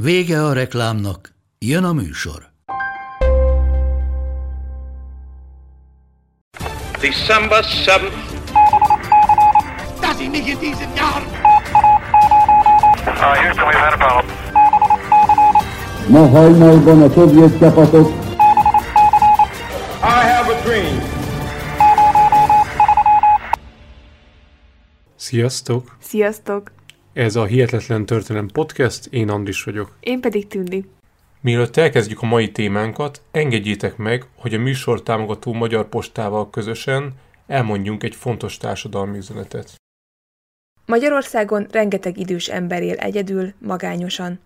Vége a reklámnak, jön a műsor. December 7th. Das in nicht in diesem Jahr. Uh, Houston, we've had a problem. Ma hajnalban a szovjet csapatok I have a dream. Sziasztok! Sziasztok! Ez a Hihetetlen Történelem Podcast, én Andris vagyok. Én pedig Tündi. Mielőtt elkezdjük a mai témánkat, engedjétek meg, hogy a műsor támogató Magyar Postával közösen elmondjunk egy fontos társadalmi üzenetet. Magyarországon rengeteg idős ember él egyedül, magányosan.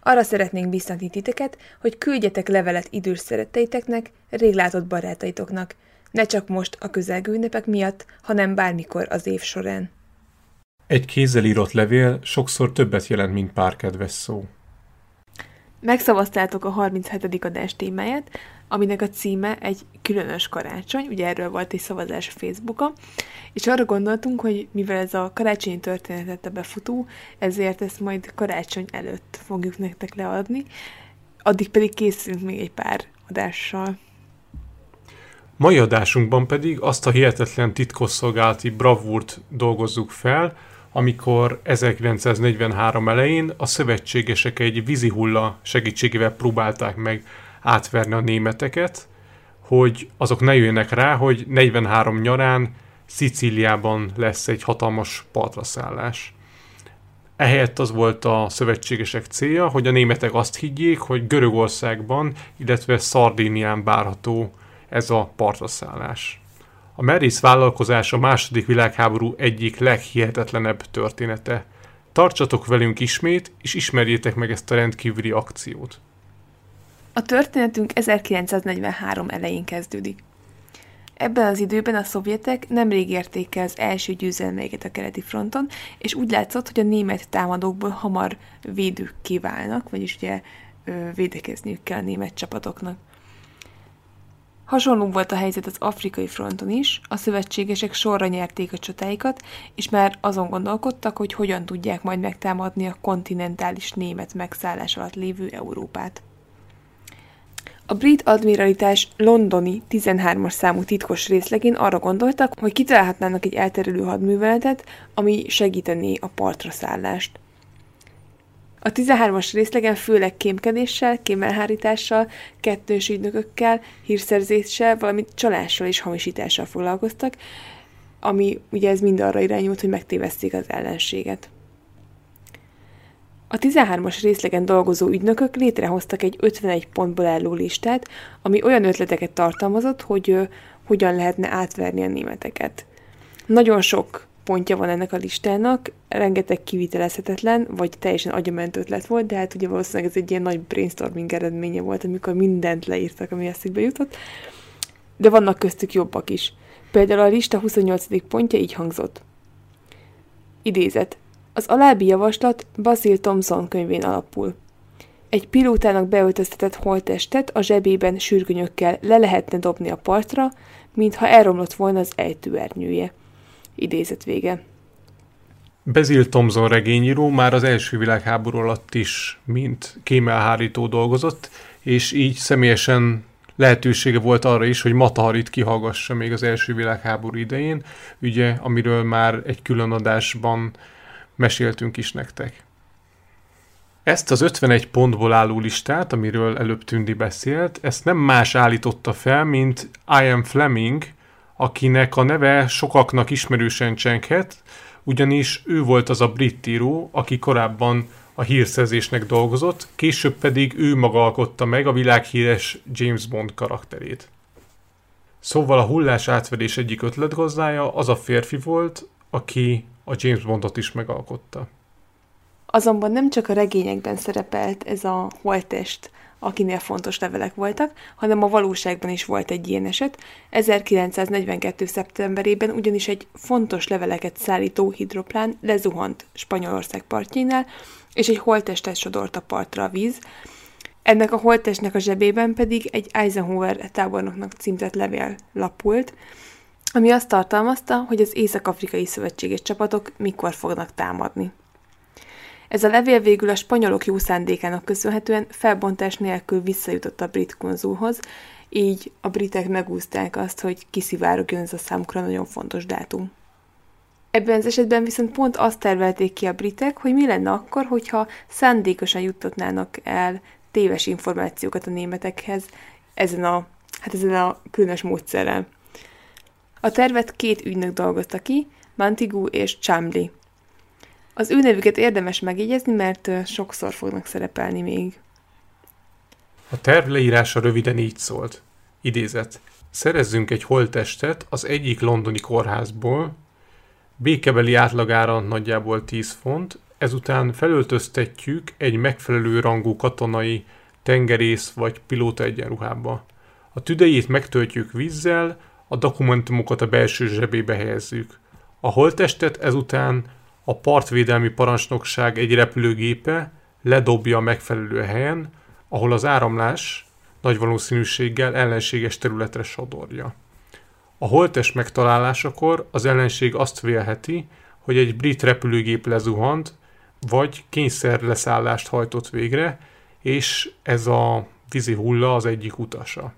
Arra szeretnénk biztatni titeket, hogy küldjetek levelet idős szeretteiteknek, réglátott barátaitoknak, ne csak most a közelgő ünnepek miatt, hanem bármikor az év során. Egy kézzel írott levél sokszor többet jelent, mint pár kedves szó. Megszavaztátok a 37. adás témáját, aminek a címe egy különös karácsony, ugye erről volt egy szavazás a Facebookon, és arra gondoltunk, hogy mivel ez a karácsonyi történetet a befutó, ezért ezt majd karácsony előtt fogjuk nektek leadni, addig pedig készülünk még egy pár adással. Mai adásunkban pedig azt a hihetetlen titkosszolgálati bravúrt dolgozzuk fel, amikor 1943 elején a szövetségesek egy vízihulla segítségével próbálták meg átverni a németeket, hogy azok ne jöjjenek rá, hogy 43 nyarán Szicíliában lesz egy hatalmas partraszállás. Ehelyett az volt a szövetségesek célja, hogy a németek azt higgyék, hogy Görögországban, illetve Szardínián várható ez a partraszállás. A merész vállalkozás a második világháború egyik leghihetetlenebb története. Tartsatok velünk ismét, és ismerjétek meg ezt a rendkívüli akciót. A történetünk 1943 elején kezdődik. Ebben az időben a szovjetek nemrég érték el az első győzelmeiket a keleti fronton, és úgy látszott, hogy a német támadókból hamar védők kiválnak, vagyis ugye védekezniük kell a német csapatoknak. Hasonló volt a helyzet az afrikai fronton is, a szövetségesek sorra nyerték a csatáikat, és már azon gondolkodtak, hogy hogyan tudják majd megtámadni a kontinentális német megszállás alatt lévő Európát. A brit admiralitás londoni 13-as számú titkos részlegén arra gondoltak, hogy kitalálhatnának egy elterülő hadműveletet, ami segítené a partra szállást. A 13-as részlegen főleg kémkedéssel, kémelhárítással, kettős ügynökökkel, hírszerzéssel, valamint csalással és hamisítással foglalkoztak, ami ugye ez mind arra irányult, hogy megtéveszték az ellenséget. A 13-as részlegen dolgozó ügynökök létrehoztak egy 51 pontból álló listát, ami olyan ötleteket tartalmazott, hogy ö, hogyan lehetne átverni a németeket. Nagyon sok pontja van ennek a listának, rengeteg kivitelezhetetlen, vagy teljesen agyament ötlet volt, de hát ugye valószínűleg ez egy ilyen nagy brainstorming eredménye volt, amikor mindent leírtak, ami eszükbe jutott. De vannak köztük jobbak is. Például a lista 28. pontja így hangzott. Idézet. Az alábbi javaslat Basil Thompson könyvén alapul. Egy pilótának beöltöztetett holttestet a zsebében sürgönyökkel le lehetne dobni a partra, mintha elromlott volna az ejtőernyője. Idézet vége. Bezil Thomson regényíró már az első világháború alatt is, mint kémelhárító dolgozott, és így személyesen lehetősége volt arra is, hogy Mataharit kihallgassa még az első világháború idején, ugye, amiről már egy külön adásban meséltünk is nektek. Ezt az 51 pontból álló listát, amiről előbb Tündi beszélt, ezt nem más állította fel, mint Ian Fleming, akinek a neve sokaknak ismerősen csenghet, ugyanis ő volt az a brit író, aki korábban a hírszerzésnek dolgozott, később pedig ő maga alkotta meg a világhíres James Bond karakterét. Szóval a hullás átverés egyik ötletgazdája az a férfi volt, aki a James Bondot is megalkotta. Azonban nem csak a regényekben szerepelt ez a holtest, akinél fontos levelek voltak, hanem a valóságban is volt egy ilyen eset. 1942. szeptemberében ugyanis egy fontos leveleket szállító hidroplán lezuhant Spanyolország partjainál, és egy holttestet sodort a partra a víz. Ennek a holttestnek a zsebében pedig egy Eisenhower tábornoknak címtett levél lapult, ami azt tartalmazta, hogy az Észak-Afrikai Szövetséges csapatok mikor fognak támadni. Ez a levél végül a spanyolok jó szándékának köszönhetően felbontás nélkül visszajutott a brit konzulhoz, így a britek megúzták azt, hogy kiszivárogjon ez a számukra nagyon fontos dátum. Ebben az esetben viszont pont azt tervelték ki a britek, hogy mi lenne akkor, hogyha szándékosan juttatnának el téves információkat a németekhez ezen a, hát ezen a különös módszerrel. A tervet két ügynök dolgozta ki, Mantigu és Chamli. Az ő nevüket érdemes megjegyezni, mert sokszor fognak szerepelni még. A terv leírása röviden így szólt. Idézet. Szerezzünk egy holttestet az egyik londoni kórházból, békebeli átlagára nagyjából 10 font, ezután felöltöztetjük egy megfelelő rangú katonai, tengerész vagy pilóta egyenruhába. A tüdejét megtöltjük vízzel, a dokumentumokat a belső zsebébe helyezzük. A holttestet ezután a partvédelmi parancsnokság egy repülőgépe ledobja a megfelelő helyen, ahol az áramlás nagy valószínűséggel ellenséges területre sodorja. A holtes megtalálásakor az ellenség azt vélheti, hogy egy brit repülőgép lezuhant, vagy kényszer leszállást hajtott végre, és ez a vízi hulla az egyik utasa.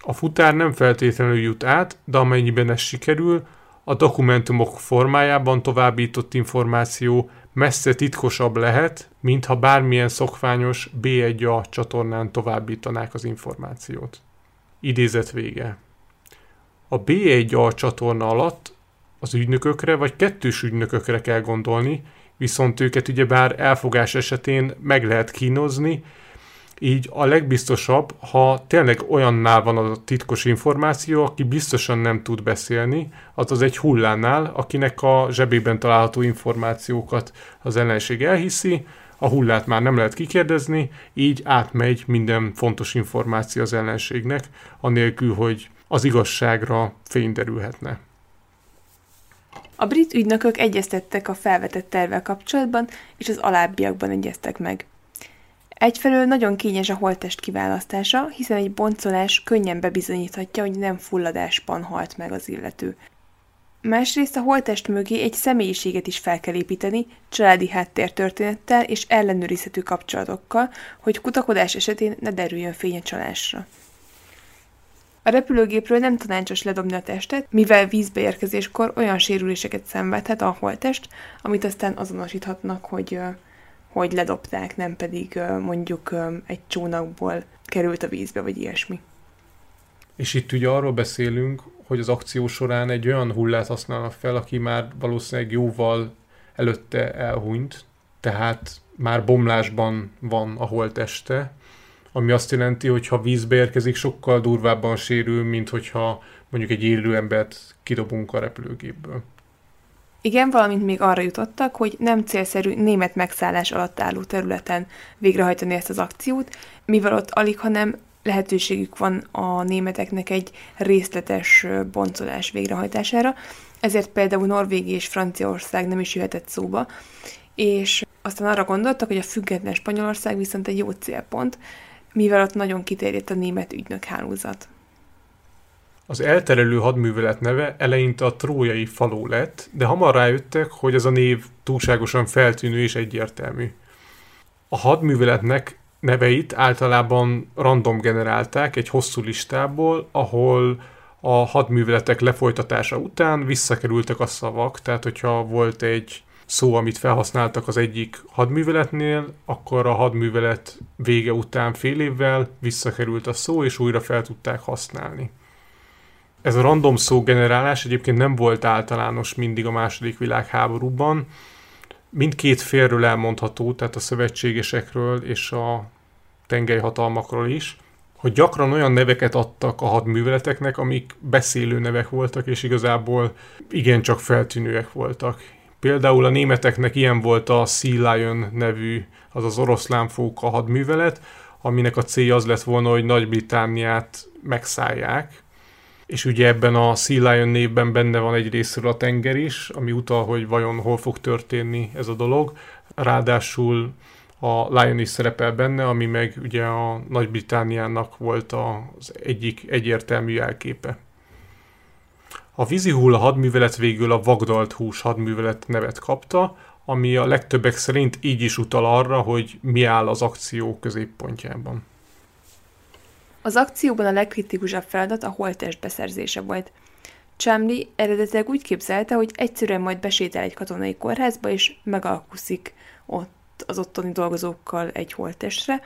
A futár nem feltétlenül jut át, de amennyiben ez sikerül, a dokumentumok formájában továbbított információ messze titkosabb lehet, mintha bármilyen szokványos B1A csatornán továbbítanák az információt. Idézet vége. A B1A csatorna alatt az ügynökökre vagy kettős ügynökökre kell gondolni, viszont őket ugyebár elfogás esetén meg lehet kínozni, így a legbiztosabb, ha tényleg olyannál van a titkos információ, aki biztosan nem tud beszélni, az egy hullánál, akinek a zsebében található információkat az ellenség elhiszi, a hullát már nem lehet kikérdezni, így átmegy minden fontos információ az ellenségnek, anélkül, hogy az igazságra fény derülhetne. A brit ügynökök egyeztettek a felvetett tervvel kapcsolatban, és az alábbiakban egyeztek meg. Egyfelől nagyon kényes a holttest kiválasztása, hiszen egy boncolás könnyen bebizonyíthatja, hogy nem fulladásban halt meg az illető. Másrészt a holttest mögé egy személyiséget is fel kell építeni, családi háttértörténettel és ellenőrizhető kapcsolatokkal, hogy kutakodás esetén ne derüljön fény a csalásra. A repülőgépről nem tanácsos ledobni a testet, mivel vízbeérkezéskor olyan sérüléseket szenvedhet a holttest, amit aztán azonosíthatnak, hogy hogy ledobták, nem pedig mondjuk egy csónakból került a vízbe, vagy ilyesmi. És itt ugye arról beszélünk, hogy az akció során egy olyan hullát használnak fel, aki már valószínűleg jóval előtte elhunyt, tehát már bomlásban van a holteste, ami azt jelenti, hogy ha vízbe érkezik, sokkal durvábban sérül, mint hogyha mondjuk egy élő embert kidobunk a repülőgépből. Igen, valamint még arra jutottak, hogy nem célszerű német megszállás alatt álló területen végrehajtani ezt az akciót, mivel ott alig, hanem lehetőségük van a németeknek egy részletes boncolás végrehajtására, ezért például Norvégia és Franciaország nem is jöhetett szóba, és aztán arra gondoltak, hogy a független Spanyolország viszont egy jó célpont, mivel ott nagyon kiterjedt a német ügynök hálózat. Az elterelő hadművelet neve eleinte a trójai faló lett, de hamar rájöttek, hogy ez a név túlságosan feltűnő és egyértelmű. A hadműveletnek neveit általában random generálták egy hosszú listából, ahol a hadműveletek lefolytatása után visszakerültek a szavak, tehát hogyha volt egy szó, amit felhasználtak az egyik hadműveletnél, akkor a hadművelet vége után fél évvel visszakerült a szó, és újra fel tudták használni. Ez a random szó generálás egyébként nem volt általános mindig a második világháborúban. Mindkét félről elmondható, tehát a szövetségesekről és a tengelyhatalmakról is, hogy gyakran olyan neveket adtak a hadműveleteknek, amik beszélő nevek voltak, és igazából igencsak feltűnőek voltak. Például a németeknek ilyen volt a Sea Lion nevű, az az oroszlánfóka hadművelet, aminek a célja az lett volna, hogy Nagy-Britániát megszállják, és ugye ebben a Sea Lion névben benne van egy részről a tenger is, ami utal, hogy vajon hol fog történni ez a dolog. Ráadásul a Lion is szerepel benne, ami meg ugye a Nagy-Britániának volt az egyik egyértelmű jelképe. A vízi hulla hadművelet végül a vagdalt hús hadművelet nevet kapta, ami a legtöbbek szerint így is utal arra, hogy mi áll az akció középpontjában. Az akcióban a legkritikusabb feladat a holtest beszerzése volt. Chamley eredetileg úgy képzelte, hogy egyszerűen majd besétel egy katonai kórházba, és megalkuszik ott az ottani dolgozókkal egy holtestre,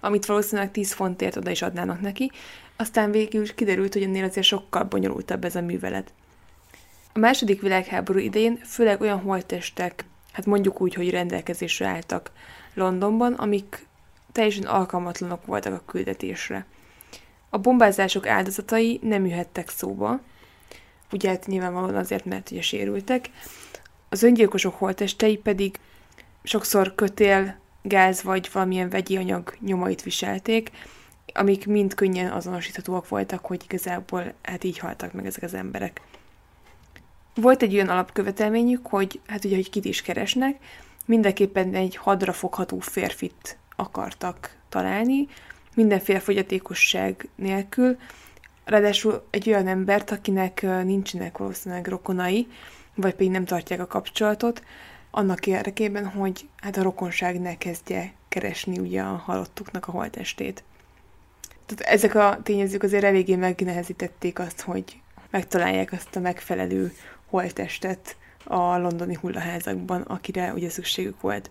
amit valószínűleg 10 fontért oda is adnának neki, aztán végül kiderült, hogy ennél azért sokkal bonyolultabb ez a művelet. A második világháború idején főleg olyan holttestek, hát mondjuk úgy, hogy rendelkezésre álltak Londonban, amik teljesen alkalmatlanok voltak a küldetésre. A bombázások áldozatai nem jöhettek szóba, ugye hát nyilvánvalóan azért, mert ugye sérültek, az öngyilkosok holtestei pedig sokszor kötél, gáz vagy valamilyen vegyi anyag nyomait viselték, amik mind könnyen azonosíthatóak voltak, hogy igazából hát így haltak meg ezek az emberek. Volt egy olyan alapkövetelményük, hogy hát ugye, hogy kit is keresnek, mindenképpen egy hadra fogható férfit akartak találni, mindenféle fogyatékosság nélkül, ráadásul egy olyan embert, akinek nincsenek valószínűleg rokonai, vagy pedig nem tartják a kapcsolatot, annak érdekében, hogy hát a rokonság ne kezdje keresni ugye a halottuknak a holtestét. Tehát ezek a tényezők azért eléggé megnehezítették azt, hogy megtalálják azt a megfelelő holtestet a londoni hullaházakban, akire ugye szükségük volt.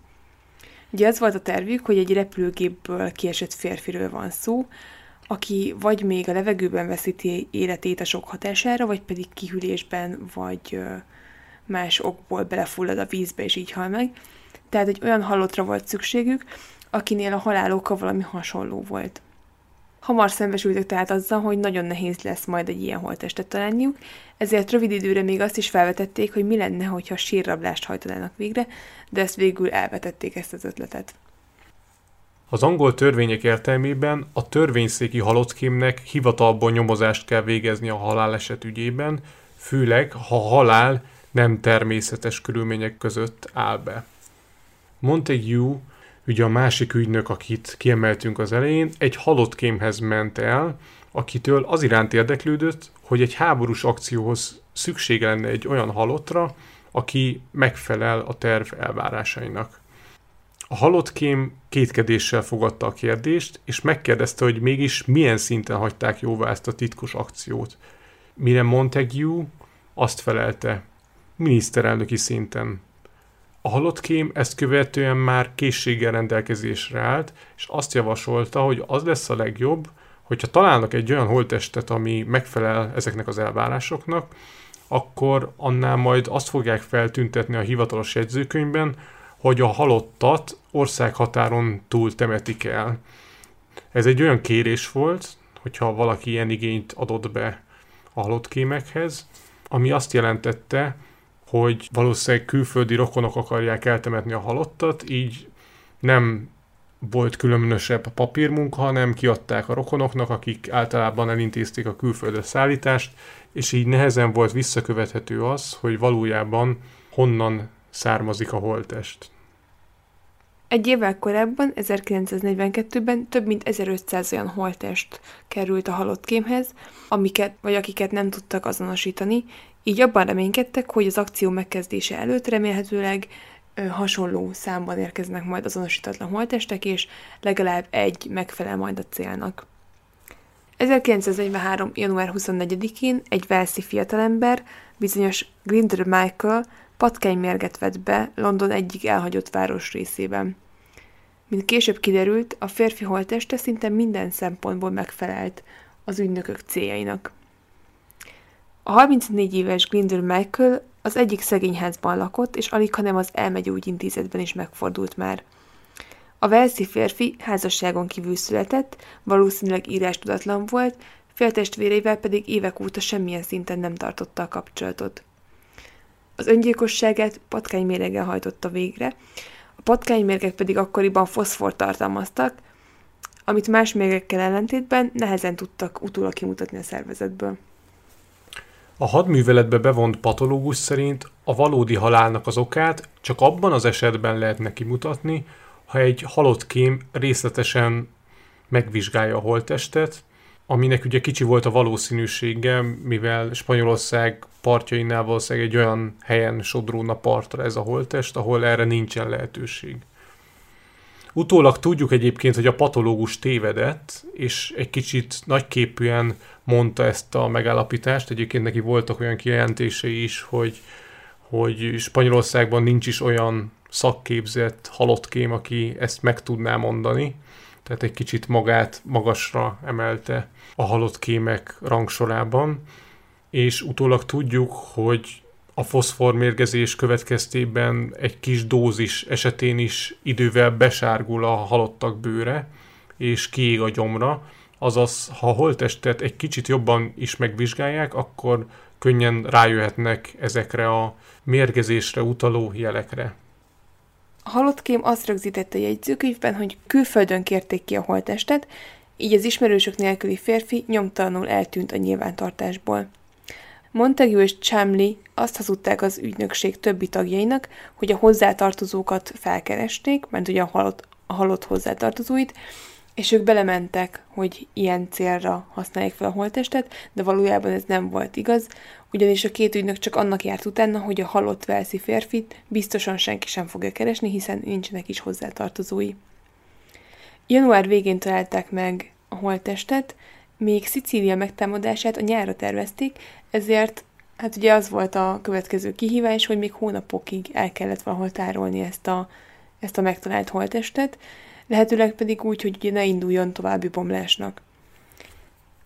Ugye az volt a tervük, hogy egy repülőgépből kiesett férfiről van szó, aki vagy még a levegőben veszíti életét a sok hatására, vagy pedig kihűlésben, vagy más okból belefullad a vízbe, és így hal meg. Tehát egy olyan halottra volt szükségük, akinél a haláloka valami hasonló volt. Hamar szembesültek tehát azzal, hogy nagyon nehéz lesz majd egy ilyen holtestet találniuk, ezért rövid időre még azt is felvetették, hogy mi lenne, hogyha sírrablást hajtanának végre, de ezt végül elvetették ezt az ötletet. Az angol törvények értelmében a törvényszéki halottkémnek hivatalból nyomozást kell végezni a haláleset ügyében, főleg ha halál nem természetes körülmények között áll be. Montague ugye a másik ügynök, akit kiemeltünk az elején, egy halott kémhez ment el, akitől az iránt érdeklődött, hogy egy háborús akcióhoz szüksége lenne egy olyan halottra, aki megfelel a terv elvárásainak. A halott kém kétkedéssel fogadta a kérdést, és megkérdezte, hogy mégis milyen szinten hagyták jóvá ezt a titkos akciót. Mire Montague azt felelte, miniszterelnöki szinten. A halott kém ezt követően már készséggel rendelkezésre állt, és azt javasolta, hogy az lesz a legjobb, hogyha találnak egy olyan holttestet, ami megfelel ezeknek az elvárásoknak, akkor annál majd azt fogják feltüntetni a hivatalos jegyzőkönyvben, hogy a halottat országhatáron túl temetik el. Ez egy olyan kérés volt, hogyha valaki ilyen igényt adott be a halott kémekhez, ami azt jelentette, hogy valószínűleg külföldi rokonok akarják eltemetni a halottat, így nem volt különösebb papírmunka, hanem kiadták a rokonoknak, akik általában elintézték a külföldre szállítást, és így nehezen volt visszakövethető az, hogy valójában honnan származik a holtest. Egy évvel korábban, 1942-ben több mint 1500 olyan holtest került a halott kémhez, amiket vagy akiket nem tudtak azonosítani, így abban reménykedtek, hogy az akció megkezdése előtt remélhetőleg hasonló számban érkeznek majd azonosítatlan holtestek, és legalább egy megfelel majd a célnak. 1943. január 24-én egy Velszi fiatalember, bizonyos Grinder Michael patkánymérget vett be London egyik elhagyott város részében. Mint később kiderült, a férfi holteste szinte minden szempontból megfelelt az ügynökök céljainak. A 34 éves Grinder Michael az egyik szegényházban lakott, és alig hanem az elmegyógyintézetben is megfordult már. A Velszi férfi házasságon kívül született, valószínűleg írástudatlan volt, féltestvéreivel pedig évek óta semmilyen szinten nem tartotta a kapcsolatot. Az öngyilkosságát patkányméregen hajtotta végre, a patkánymérgek pedig akkoriban foszfor tartalmaztak, amit más mérgekkel ellentétben nehezen tudtak utólag kimutatni a szervezetből. A hadműveletbe bevont patológus szerint a valódi halálnak az okát csak abban az esetben lehet neki mutatni, ha egy halott kém részletesen megvizsgálja a holttestet, aminek ugye kicsi volt a valószínűsége, mivel Spanyolország partjainál valószínűleg egy olyan helyen sodróna partra ez a holttest, ahol erre nincsen lehetőség. Utólag tudjuk egyébként, hogy a patológus tévedett, és egy kicsit nagyképűen mondta ezt a megállapítást. Egyébként neki voltak olyan kijelentései is, hogy, hogy Spanyolországban nincs is olyan szakképzett halottkém, aki ezt meg tudná mondani. Tehát egy kicsit magát magasra emelte a halott kémek rangsorában. És utólag tudjuk, hogy a foszformérgezés következtében egy kis dózis esetén is idővel besárgul a halottak bőre, és kiég a gyomra, azaz ha a holttestet egy kicsit jobban is megvizsgálják, akkor könnyen rájöhetnek ezekre a mérgezésre utaló jelekre. A halottkém azt rögzítette a jegyzőkönyvben, hogy külföldön kérték ki a holttestet, így az ismerősök nélküli férfi nyomtalanul eltűnt a nyilvántartásból. Montague és Chamley azt hazudták az ügynökség többi tagjainak, hogy a hozzátartozókat felkeresték, mert ugye a halott, a halott hozzátartozóit, és ők belementek, hogy ilyen célra használják fel a holttestet, de valójában ez nem volt igaz, ugyanis a két ügynök csak annak járt utána, hogy a halott velszi férfit biztosan senki sem fogja keresni, hiszen nincsenek is hozzátartozói. Január végén találták meg a holttestet, még Szicília megtámadását a nyára tervezték, ezért hát ugye az volt a következő kihívás, hogy még hónapokig el kellett valahol tárolni ezt a, ezt a megtalált holttestet, lehetőleg pedig úgy, hogy ugye ne induljon további bomlásnak.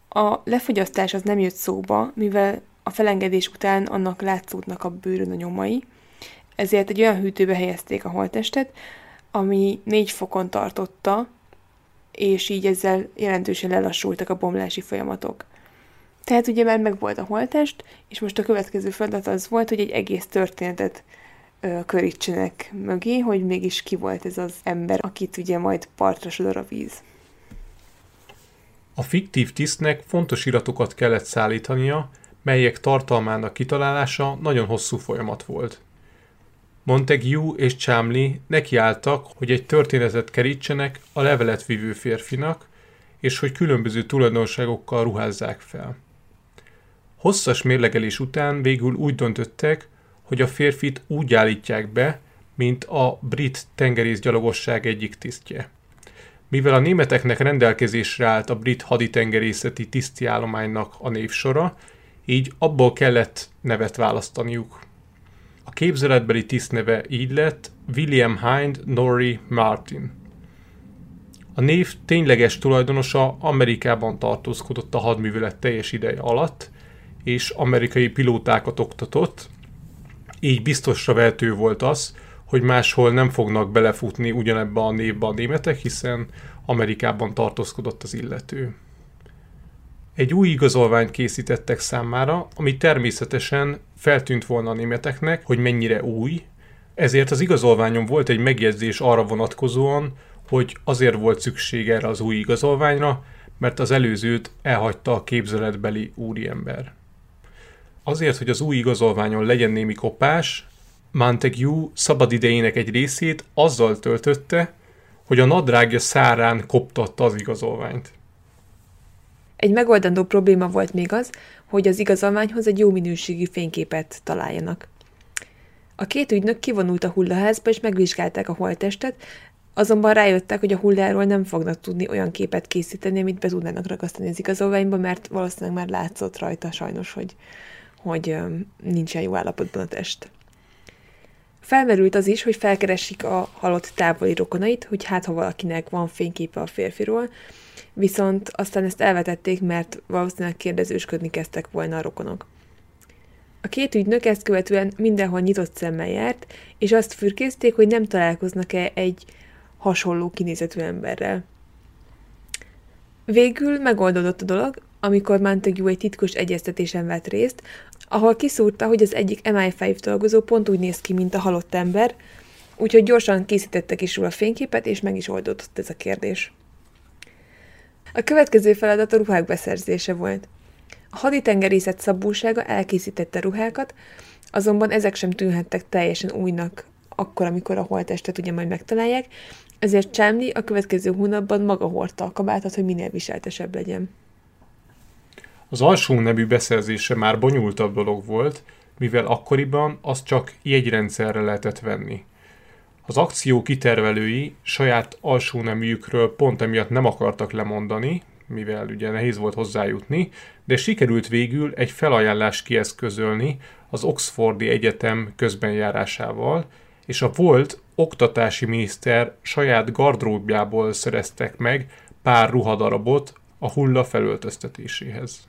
A lefogyasztás az nem jött szóba, mivel a felengedés után annak látszódnak a bőrön a nyomai, ezért egy olyan hűtőbe helyezték a holttestet, ami négy fokon tartotta, és így ezzel jelentősen lelassultak a bomlási folyamatok. Tehát ugye már meg volt a holtest, és most a következő feladat az volt, hogy egy egész történetet ö, körítsenek mögé, hogy mégis ki volt ez az ember, akit ugye majd partra sodor a víz. A fiktív tisztnek fontos iratokat kellett szállítania, melyek tartalmának kitalálása nagyon hosszú folyamat volt. Montague és Chamley nekiálltak, hogy egy történetet kerítsenek a levelet vívő férfinak, és hogy különböző tulajdonságokkal ruházzák fel. Hosszas mérlegelés után végül úgy döntöttek, hogy a férfit úgy állítják be, mint a brit tengerészgyalogosság egyik tisztje. Mivel a németeknek rendelkezésre állt a brit haditengerészeti tisztiállománynak a névsora, így abból kellett nevet választaniuk. A képzeletbeli tiszt neve így lett William Hind Norrie Martin. A név tényleges tulajdonosa Amerikában tartózkodott a hadművelet teljes ideje alatt, és amerikai pilótákat oktatott, így biztosra vehető volt az, hogy máshol nem fognak belefutni ugyanebbe a névbe a németek, hiszen Amerikában tartózkodott az illető. Egy új igazolványt készítettek számára, ami természetesen feltűnt volna a németeknek, hogy mennyire új, ezért az igazolványon volt egy megjegyzés arra vonatkozóan, hogy azért volt szükség erre az új igazolványra, mert az előzőt elhagyta a képzeletbeli úriember. Azért, hogy az új igazolványon legyen némi kopás, Montague szabadidejének egy részét azzal töltötte, hogy a nadrágja szárán koptatta az igazolványt. Egy megoldandó probléma volt még az, hogy az igazolványhoz egy jó minőségű fényképet találjanak. A két ügynök kivonult a hullaházba és megvizsgálták a holttestet, azonban rájöttek, hogy a hulláról nem fognak tudni olyan képet készíteni, amit be tudnának ragasztani az igazolványba, mert valószínűleg már látszott rajta sajnos, hogy, hogy nincsen jó állapotban a test. Felmerült az is, hogy felkeresik a halott távoli rokonait, hogy hát ha valakinek van fényképe a férfiról, viszont aztán ezt elvetették, mert valószínűleg kérdezősködni kezdtek volna a rokonok. A két ügynök ezt követően mindenhol nyitott szemmel járt, és azt fürkészték, hogy nem találkoznak-e egy hasonló kinézetű emberrel. Végül megoldódott a dolog, amikor Montague egy titkos egyeztetésen vett részt, ahol kiszúrta, hogy az egyik MI5 dolgozó pont úgy néz ki, mint a halott ember, úgyhogy gyorsan készítettek is róla fényképet, és meg is oldódott ez a kérdés. A következő feladat a ruhák beszerzése volt. A haditengerészet szabósága elkészítette ruhákat, azonban ezek sem tűnhettek teljesen újnak akkor, amikor a holtestet ugye majd megtalálják, ezért Csámli a következő hónapban maga hordta a kabátot, hogy minél viseltesebb legyen. Az alsó nevű beszerzése már bonyolultabb dolog volt, mivel akkoriban azt csak jegyrendszerre lehetett venni. Az akció kitervelői saját alsó neműjükről pont emiatt nem akartak lemondani, mivel ugye nehéz volt hozzájutni, de sikerült végül egy felajánlást kieszközölni az Oxfordi Egyetem közbenjárásával, és a volt oktatási miniszter saját gardróbjából szereztek meg pár ruhadarabot a hulla felöltöztetéséhez.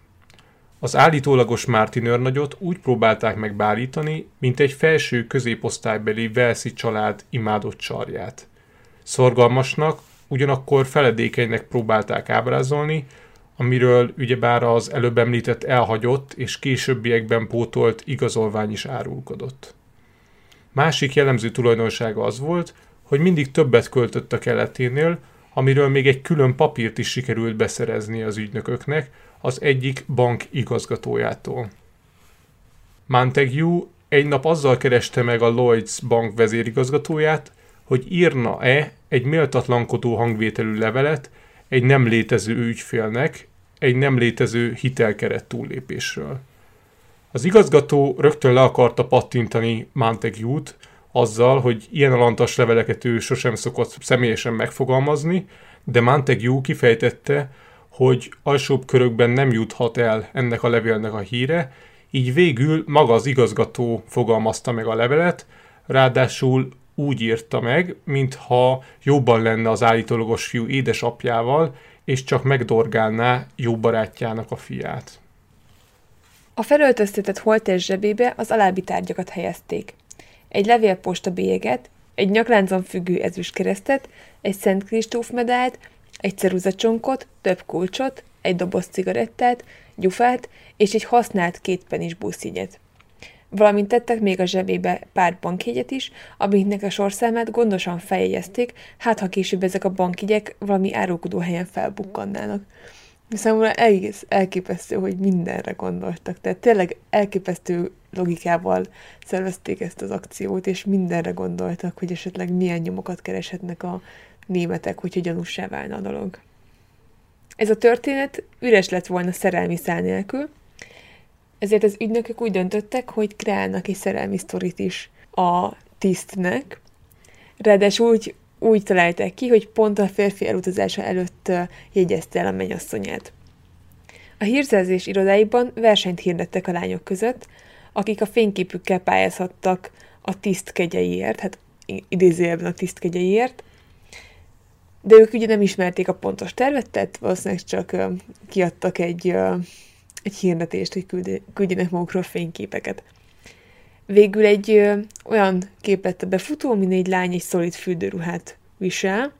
Az állítólagos Martin őrnagyot úgy próbálták meg bállítani, mint egy felső középosztálybeli Velszi család imádott csarját. Szorgalmasnak, ugyanakkor feledékenynek próbálták ábrázolni, amiről ugyebár az előbb említett elhagyott és későbbiekben pótolt igazolvány is árulkodott. Másik jellemző tulajdonsága az volt, hogy mindig többet költött a keleténél, amiről még egy külön papírt is sikerült beszerezni az ügynököknek, az egyik bank igazgatójától. Montague egy nap azzal kereste meg a Lloyds bank vezérigazgatóját, hogy írna-e egy méltatlankodó hangvételű levelet egy nem létező ügyfélnek, egy nem létező hitelkeret túllépésről. Az igazgató rögtön le akarta pattintani Montague-t, azzal, hogy ilyen alantas leveleket ő sosem szokott személyesen megfogalmazni, de Montague kifejtette, hogy alsóbb körökben nem juthat el ennek a levélnek a híre, így végül maga az igazgató fogalmazta meg a levelet, ráadásul úgy írta meg, mintha jobban lenne az állítólagos fiú édesapjával, és csak megdorgálná jó barátjának a fiát. A felöltöztetett holtes zsebébe az alábbi tárgyakat helyezték. Egy levélposta bélyeget, egy nyakláncon függő ezüstkeresztet, egy Szent Kristóf medált, egy ceruzacsonkot, több kulcsot, egy doboz cigarettát, gyufát és egy használt kétpenis buszígyet. Valamint tettek még a zsebébe pár bankjegyet is, amiknek a sorszámát gondosan feljegyezték, hát ha később ezek a bankjegyek valami árulkodó helyen felbukkannának. Számomra egész elképesztő, hogy mindenre gondoltak. Tehát tényleg elképesztő logikával szervezték ezt az akciót, és mindenre gondoltak, hogy esetleg milyen nyomokat kereshetnek a németek, hogyha gyanúsá válna a dolog. Ez a történet üres lett volna szerelmi szál nélkül, ezért az ügynökök úgy döntöttek, hogy kreálnak egy szerelmi sztorit is a tisztnek, ráadásul úgy, úgy találták ki, hogy pont a férfi elutazása előtt jegyezte el a mennyasszonyát. A hírszerzés irodáiban versenyt hirdettek a lányok között, akik a fényképükkel pályázhattak a tiszt kegyeiért, hát idézőjelben a tiszt kegyeiért, de ők ugye nem ismerték a pontos tervet, tehát valószínűleg csak kiadtak egy, egy hirdetést, hogy küldjenek magukról fényképeket. Végül egy olyan kép lett a befutó, amin egy lány egy szolid fürdőruhát visel,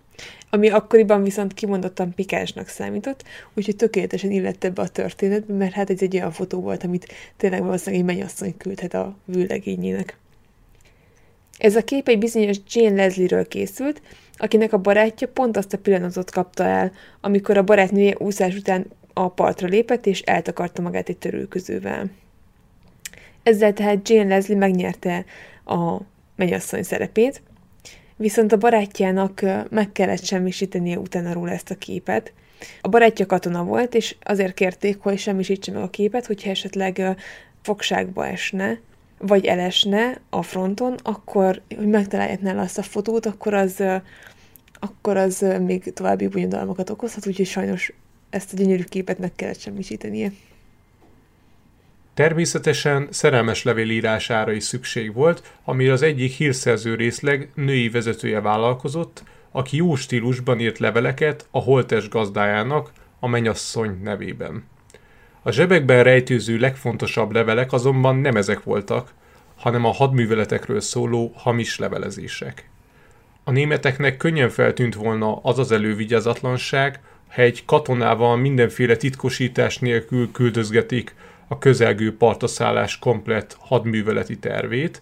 ami akkoriban viszont kimondottan pikásnak számított, úgyhogy tökéletesen illett ebbe a történetbe, mert hát ez egy olyan fotó volt, amit tényleg valószínűleg egy mennyasszony küldhet a vőlegényének. Ez a kép egy bizonyos Jane Leslie-ről készült, akinek a barátja pont azt a pillanatot kapta el, amikor a barátnője úszás után a partra lépett és eltakarta magát egy törülközővel. Ezzel tehát Jane Leslie megnyerte a mennyasszony szerepét, viszont a barátjának meg kellett semmisítenie utána róla ezt a képet. A barátja katona volt, és azért kérték, hogy semmisítse meg a képet, hogyha esetleg fogságba esne, vagy elesne a fronton, akkor, hogy megtalálják nála azt a fotót, akkor az, akkor az még további bonyodalmakat okozhat, úgyhogy sajnos ezt a gyönyörű képet meg kellett semmisítenie. Természetesen szerelmes levél írására is szükség volt, amire az egyik hírszerző részleg női vezetője vállalkozott, aki jó stílusban írt leveleket a holtes gazdájának, a menyasszony nevében. A zsebekben rejtőző legfontosabb levelek azonban nem ezek voltak, hanem a hadműveletekről szóló hamis levelezések. A németeknek könnyen feltűnt volna az az elővigyázatlanság, ha egy katonával mindenféle titkosítás nélkül küldözgetik a közelgő partaszállás komplett hadműveleti tervét,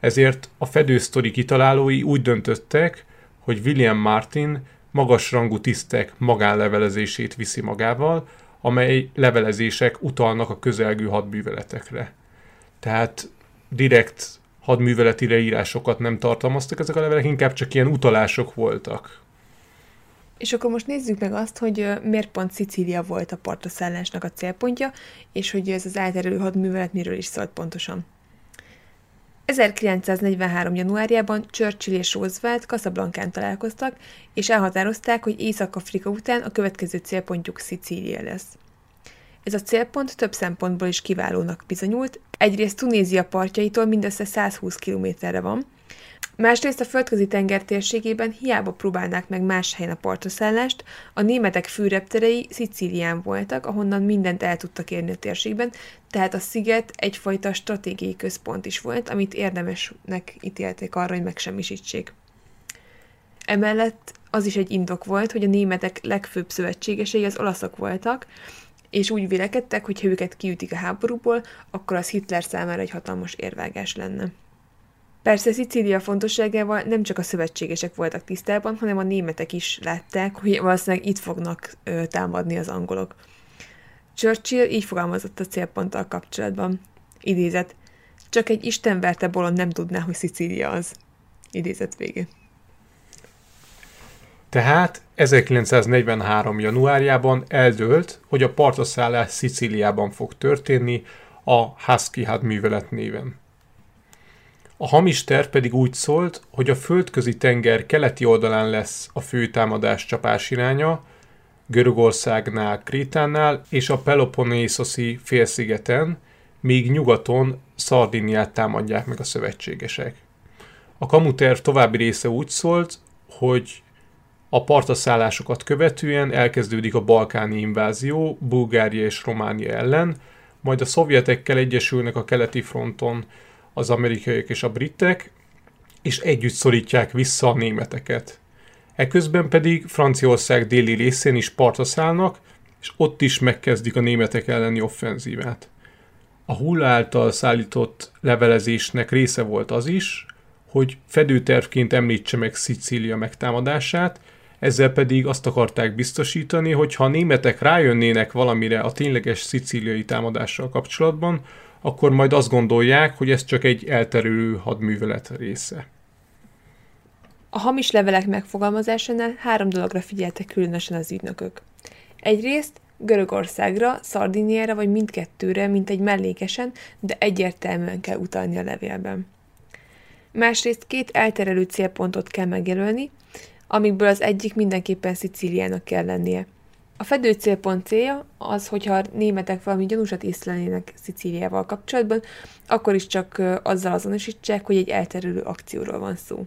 ezért a fedősztori kitalálói úgy döntöttek, hogy William Martin magasrangú tisztek magánlevelezését viszi magával, amely levelezések utalnak a közelgő hadműveletekre. Tehát direkt hadműveleti leírásokat nem tartalmaztak ezek a levelek, inkább csak ilyen utalások voltak. És akkor most nézzük meg azt, hogy miért pont Szicília volt a partaszállásnak a célpontja, és hogy ez az elterülő hadművelet miről is szólt pontosan. 1943. januárjában Churchill és Roosevelt Casablancán találkoztak, és elhatározták, hogy Észak-Afrika után a következő célpontjuk Szicília lesz. Ez a célpont több szempontból is kiválónak bizonyult. Egyrészt Tunézia partjaitól mindössze 120 kilométerre van, Másrészt a földközi tenger térségében hiába próbálnák meg más helyen a partaszállást, a németek fűrepterei Szicílián voltak, ahonnan mindent el tudtak érni a térségben, tehát a sziget egyfajta stratégiai központ is volt, amit érdemesnek ítélték arra, hogy megsemmisítsék. Emellett az is egy indok volt, hogy a németek legfőbb szövetségesei az olaszok voltak, és úgy vélekedtek, hogy ha őket kiütik a háborúból, akkor az Hitler számára egy hatalmas érvágás lenne. Persze Szicília fontosságával nem csak a szövetségesek voltak tisztában, hanem a németek is látták, hogy valószínűleg itt fognak ö, támadni az angolok. Churchill így fogalmazott a célponttal kapcsolatban. Idézet. Csak egy istenverte bolond nem tudná, hogy Szicília az. Idézet vége. Tehát 1943. januárjában eldőlt, hogy a partaszállás Szicíliában fog történni a Husky hadművelet néven. A hamis terv pedig úgy szólt, hogy a földközi tenger keleti oldalán lesz a fő támadás csapás iránya, Görögországnál, Krétánál és a Peloponnésoszi félszigeten, míg nyugaton Szardiniát támadják meg a szövetségesek. A kamuterv további része úgy szólt, hogy a partaszállásokat követően elkezdődik a balkáni invázió Bulgária és Románia ellen, majd a szovjetekkel egyesülnek a keleti fronton az amerikaiak és a britek, és együtt szorítják vissza a németeket. Eközben pedig Franciaország déli részén is partra szállnak, és ott is megkezdik a németek elleni offenzívát. A Hull által szállított levelezésnek része volt az is, hogy fedőtervként említse meg Szicília megtámadását, ezzel pedig azt akarták biztosítani, hogy ha a németek rájönnének valamire a tényleges szicíliai támadással kapcsolatban, akkor majd azt gondolják, hogy ez csak egy elterülő hadművelet része. A hamis levelek megfogalmazásánál három dologra figyeltek különösen az ügynökök. Egyrészt Görögországra, Szardiniára vagy mindkettőre, mint egy mellékesen, de egyértelműen kell utalni a levélben. Másrészt két elterelő célpontot kell megjelölni, amikből az egyik mindenképpen Szicíliának kell lennie – a fedő célpont célja az, hogyha a németek valami gyanúsat észlelnének Szicíliával kapcsolatban, akkor is csak azzal azonosítsák, hogy egy elterülő akcióról van szó.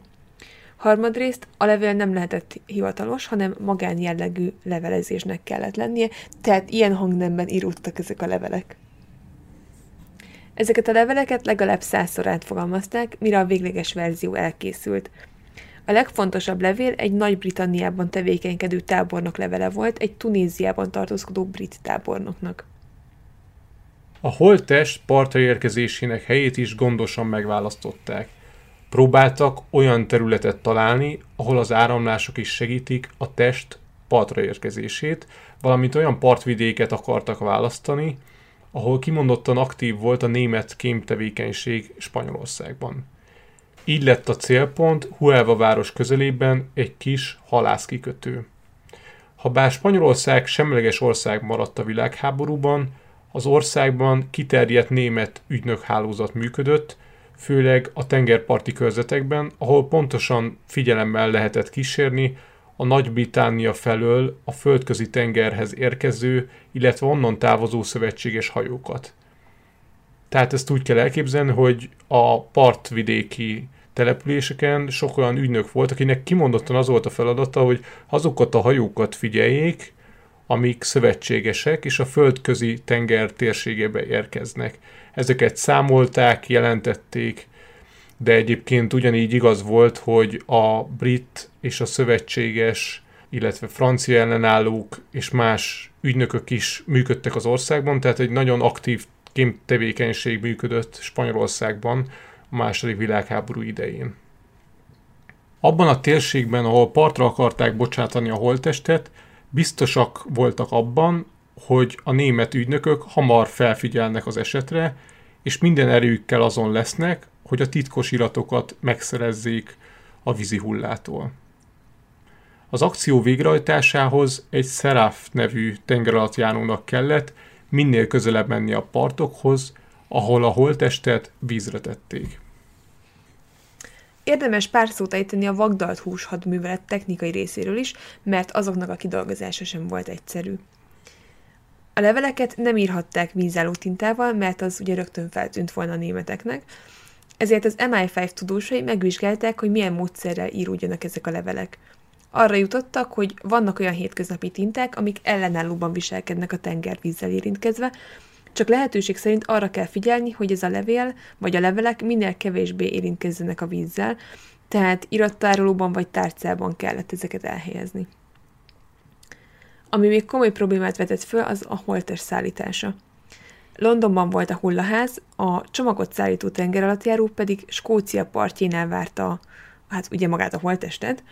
Harmadrészt a levél nem lehetett hivatalos, hanem magánjellegű levelezésnek kellett lennie, tehát ilyen hangnemben íródtak ezek a levelek. Ezeket a leveleket legalább százszor átfogalmazták, mire a végleges verzió elkészült – a legfontosabb levél egy Nagy-Britanniában tevékenykedő tábornok levele volt egy Tunéziában tartózkodó brit tábornoknak. A holttest partra érkezésének helyét is gondosan megválasztották. Próbáltak olyan területet találni, ahol az áramlások is segítik a test partra érkezését, valamint olyan partvidéket akartak választani, ahol kimondottan aktív volt a német kémtevékenység Spanyolországban. Így lett a célpont Huelva város közelében egy kis halászkikötő. Habár Spanyolország semleges ország maradt a világháborúban, az országban kiterjedt német ügynökhálózat működött, főleg a tengerparti körzetekben, ahol pontosan figyelemmel lehetett kísérni a Nagy-Britannia felől a földközi tengerhez érkező, illetve onnan távozó szövetséges hajókat. Tehát ezt úgy kell elképzelni, hogy a partvidéki településeken sok olyan ügynök volt, akinek kimondottan az volt a feladata, hogy azokat a hajókat figyeljék, amik szövetségesek, és a földközi tenger térségébe érkeznek. Ezeket számolták, jelentették, de egyébként ugyanígy igaz volt, hogy a brit és a szövetséges illetve francia ellenállók és más ügynökök is működtek az országban, tehát egy nagyon aktív kémtevékenység működött Spanyolországban a második világháború idején. Abban a térségben, ahol partra akarták bocsátani a holttestet, biztosak voltak abban, hogy a német ügynökök hamar felfigyelnek az esetre, és minden erőkkel azon lesznek, hogy a titkos iratokat megszerezzék a vízi hullától. Az akció végrehajtásához egy Seraph nevű tengeralattjárónak kellett minél közelebb menni a partokhoz, ahol a holttestet vízre tették. Érdemes pár szót ejteni a vagdalt hús hadművelet technikai részéről is, mert azoknak a kidolgozása sem volt egyszerű. A leveleket nem írhatták vízálló tintával, mert az ugye rögtön feltűnt volna a németeknek, ezért az MI5 tudósai megvizsgálták, hogy milyen módszerrel íródjanak ezek a levelek. Arra jutottak, hogy vannak olyan hétköznapi tinták, amik ellenállóban viselkednek a tengervízzel érintkezve, csak lehetőség szerint arra kell figyelni, hogy ez a levél vagy a levelek minél kevésbé érintkezzenek a vízzel, tehát irattárolóban vagy tárcában kellett ezeket elhelyezni. Ami még komoly problémát vetett föl, az a holtest szállítása. Londonban volt a hullaház, a csomagot szállító tengeralattjáró pedig Skócia partjénál várta, hát ugye magát a holtestet,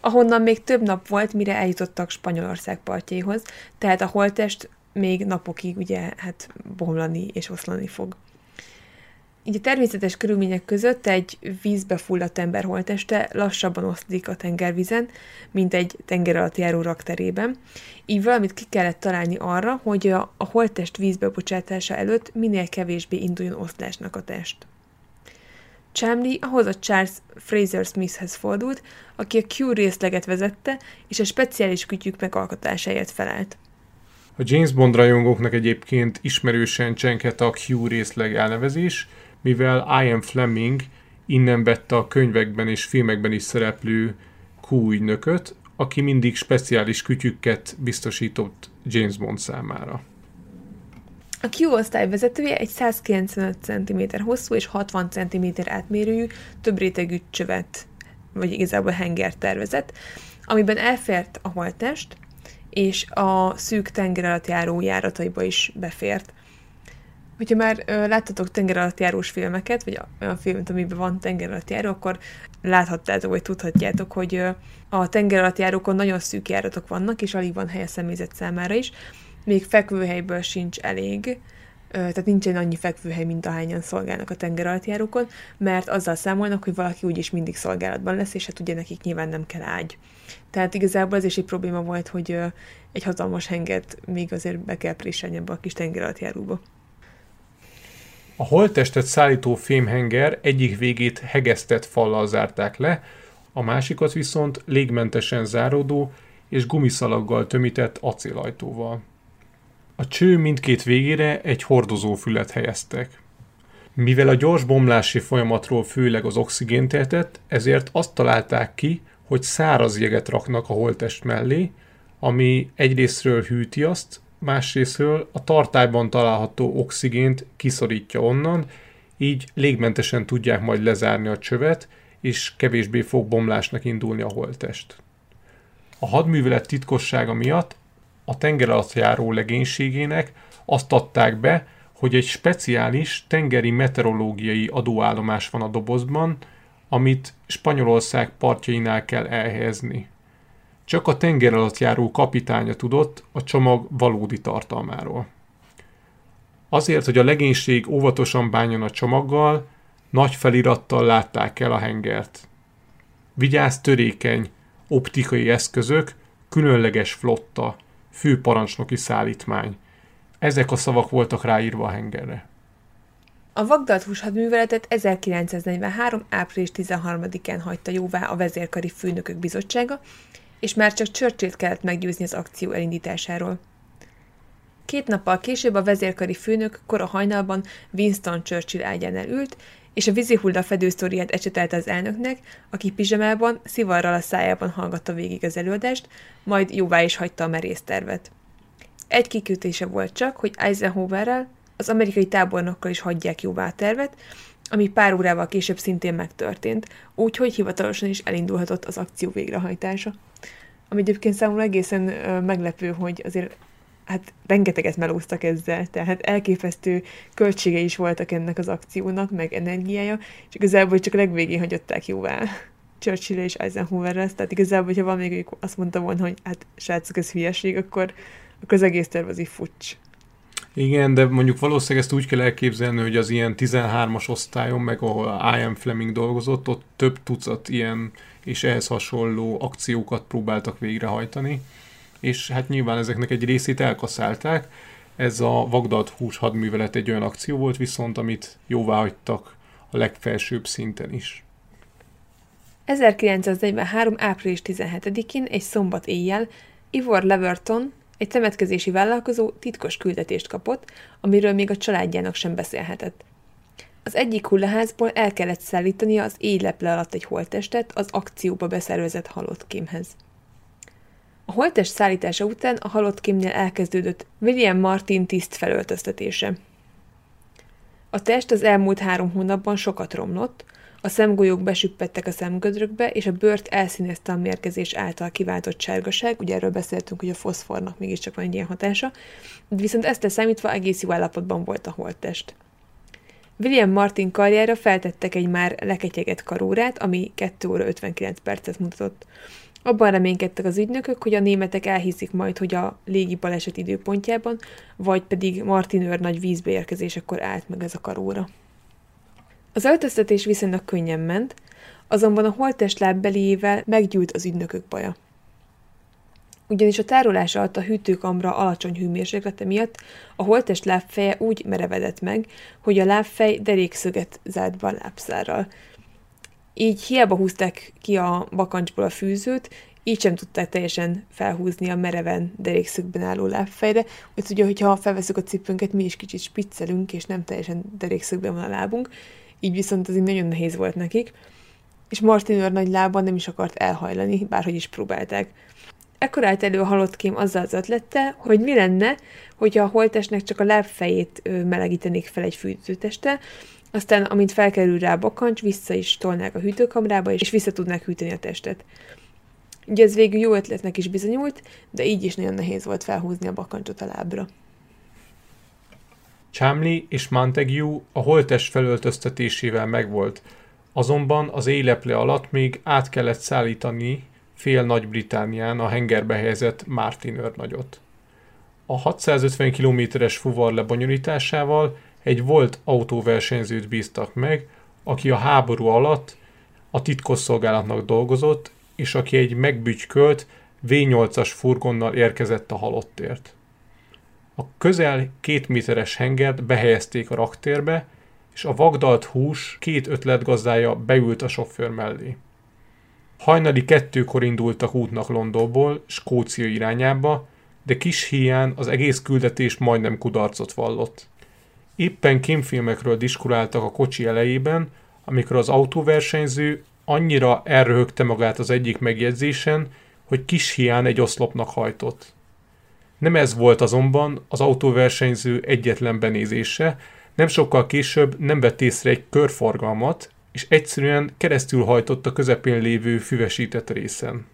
ahonnan még több nap volt, mire eljutottak Spanyolország partjaihoz, tehát a holtest még napokig ugye hát bomlani és oszlani fog. Így a természetes körülmények között egy vízbe fulladt ember holteste lassabban oszlik a tengervízen, mint egy tenger alatt járó rakterében. Így valamit ki kellett találni arra, hogy a, holtest vízbe bocsátása előtt minél kevésbé induljon oszlásnak a test. Chamley ahhoz a Charles Fraser Smithhez fordult, aki a Q részleget vezette, és a speciális kütyük megalkotásáért felelt. A James Bond rajongóknak egyébként ismerősen csenket a Q részleg elnevezés, mivel Ian Fleming innen vette a könyvekben és filmekben is szereplő Q ügynököt, aki mindig speciális kütyükket biztosított James Bond számára. A Q osztály vezetője egy 195 cm hosszú és 60 cm átmérőjű, több rétegű csövet, vagy igazából henger tervezett, amiben elfért a holttest, és a szűk tenger alatt járó járataiba is befért. Hogyha már ö, láttatok tenger alatt járós filmeket, vagy olyan filmet, amiben van tenger alatt járó, akkor láthattátok, vagy tudhatjátok, hogy ö, a tenger alatt járókon nagyon szűk járatok vannak, és alig van hely a személyzet számára is, még fekvőhelyből sincs elég, tehát nincsen annyi fekvőhely, mint ahányan szolgálnak a tengeralattjárókon, mert azzal számolnak, hogy valaki úgyis mindig szolgálatban lesz, és hát ugye nekik nyilván nem kell ágy. Tehát igazából ez is egy probléma volt, hogy egy hatalmas henget még azért be kell préselni ebbe a kis tengeralattjáróba. A holttestet szállító fémhenger egyik végét hegesztett fallal zárták le, a másikat viszont légmentesen záródó és gumiszalaggal tömített acélajtóval. A cső mindkét végére egy hordozófület helyeztek. Mivel a gyors bomlási folyamatról főleg az oxigén tehetett, ezért azt találták ki, hogy száraz jeget raknak a holtest mellé, ami egyrésztről hűti azt, másrésztről a tartályban található oxigént kiszorítja onnan, így légmentesen tudják majd lezárni a csövet, és kevésbé fog bomlásnak indulni a holtest. A hadművelet titkossága miatt a tengeralattjáró legénységének azt adták be, hogy egy speciális tengeri meteorológiai adóállomás van a dobozban, amit Spanyolország partjainál kell elhelyezni. Csak a tengeralattjáró kapitánya tudott a csomag valódi tartalmáról. Azért, hogy a legénység óvatosan bánjon a csomaggal, nagy felirattal látták el a hengert. Vigyázz törékeny, optikai eszközök, különleges flotta, főparancsnoki szállítmány. Ezek a szavak voltak ráírva a hengerre. A Vagdalt húshadműveletet 1943. április 13-án hagyta jóvá a vezérkari főnökök bizottsága, és már csak churchill kellett meggyőzni az akció elindításáról. Két nappal később a vezérkari főnök kora hajnalban Winston Churchill ágyánál ült, és a vízihulla fedősztoriát ecsetelte az elnöknek, aki pizsamában, szivarral a szájában hallgatta végig az előadást, majd jóvá is hagyta a merész tervet. Egy kikötése volt csak, hogy Eisenhowerrel, az amerikai tábornokkal is hagyják jóvá a tervet, ami pár órával később szintén megtörtént, úgyhogy hivatalosan is elindulhatott az akció végrehajtása. ami egyébként számomra egészen ö, meglepő, hogy azért hát rengeteget melóztak ezzel, tehát elképesztő költsége is voltak ennek az akciónak, meg energiája, és igazából csak a legvégén hagyották jóvá Churchill és Eisenhower ezt, tehát igazából, hogyha még azt mondta volna, hogy hát srácok, ez hülyeség, akkor, akkor az egész terv az így fucs. Igen, de mondjuk valószínűleg ezt úgy kell elképzelni, hogy az ilyen 13-as osztályon, meg ahol I.M. Fleming dolgozott, ott több tucat ilyen és ehhez hasonló akciókat próbáltak végrehajtani, és hát nyilván ezeknek egy részét elkaszálták. Ez a Vagdad hús hadművelet egy olyan akció volt viszont, amit jóvá hagytak a legfelsőbb szinten is. 1943. április 17-én egy szombat éjjel Ivor Leverton, egy temetkezési vállalkozó titkos küldetést kapott, amiről még a családjának sem beszélhetett. Az egyik hullaházból el kellett szállítania az éjleple alatt egy holttestet az akcióba beszervezett halottkémhez. A holttest szállítása után a halottkémnél elkezdődött William Martin tiszt felöltöztetése. A test az elmúlt három hónapban sokat romlott, a szemgolyók besüppettek a szemgödrökbe, és a bőrt elszínezte a mérgezés által kiváltott sárgaság, ugye erről beszéltünk, hogy a foszfornak mégiscsak van egy ilyen hatása, viszont ezt leszámítva egész jó állapotban volt a holttest. William Martin karjára feltettek egy már leketyeget karórát, ami 2 óra 59 percet mutatott. Abban reménykedtek az ügynökök, hogy a németek elhiszik majd, hogy a légi baleset időpontjában, vagy pedig Martin őr nagy vízbeérkezésekor állt meg ez a karóra. Az öltöztetés viszonylag könnyen ment, azonban a holttest lábbeliével meggyűlt az ügynökök baja. Ugyanis a tárolás alatt a hűtőkamra alacsony hőmérséklete miatt a holttest lábfeje úgy merevedett meg, hogy a lábfej derékszöget zárt be a lábszárral. Így hiába húzták ki a bakancsból a fűzőt, így sem tudták teljesen felhúzni a mereven derékszögben álló lábfejre, úgyhogy ugye, hogyha felveszünk a cipőnket, mi is kicsit spiccelünk, és nem teljesen derékszögben van a lábunk, így viszont az így nagyon nehéz volt nekik, és Martin őr nagy lába nem is akart elhajlani, bárhogy is próbálták. Ekkor állt elő a halott kém azzal az ötlette, hogy mi lenne, hogyha a holtestnek csak a lábfejét melegítenék fel egy fűtőteste, aztán, amint felkerül rá a bakancs, vissza is tolnák a hűtőkamrába, és vissza tudnák hűteni a testet. Ugye ez végül jó ötletnek is bizonyult, de így is nagyon nehéz volt felhúzni a bakancsot a lábra. Chamley és Montague a holtest felöltöztetésével megvolt, azonban az éleple alatt még át kellett szállítani fél Nagy-Británián a hengerbe helyezett Martin őrnagyot. A 650 kilométeres fuvar lebonyolításával egy volt autóversenyzőt bíztak meg, aki a háború alatt a titkosszolgálatnak dolgozott, és aki egy megbütykölt V8-as furgonnal érkezett a halottért. A közel két méteres hengert behelyezték a raktérbe, és a vagdalt hús két ötletgazdája beült a sofőr mellé. Hajnali kettőkor indultak útnak Londonból, Skócia irányába, de kis hián az egész küldetés majdnem kudarcot vallott. Éppen kémfilmekről diskuráltak a kocsi elejében, amikor az autóversenyző annyira elröhögte magát az egyik megjegyzésen, hogy kis hián egy oszlopnak hajtott. Nem ez volt azonban az autóversenyző egyetlen benézése, nem sokkal később nem vett észre egy körforgalmat, és egyszerűen keresztül hajtott a közepén lévő füvesített részen.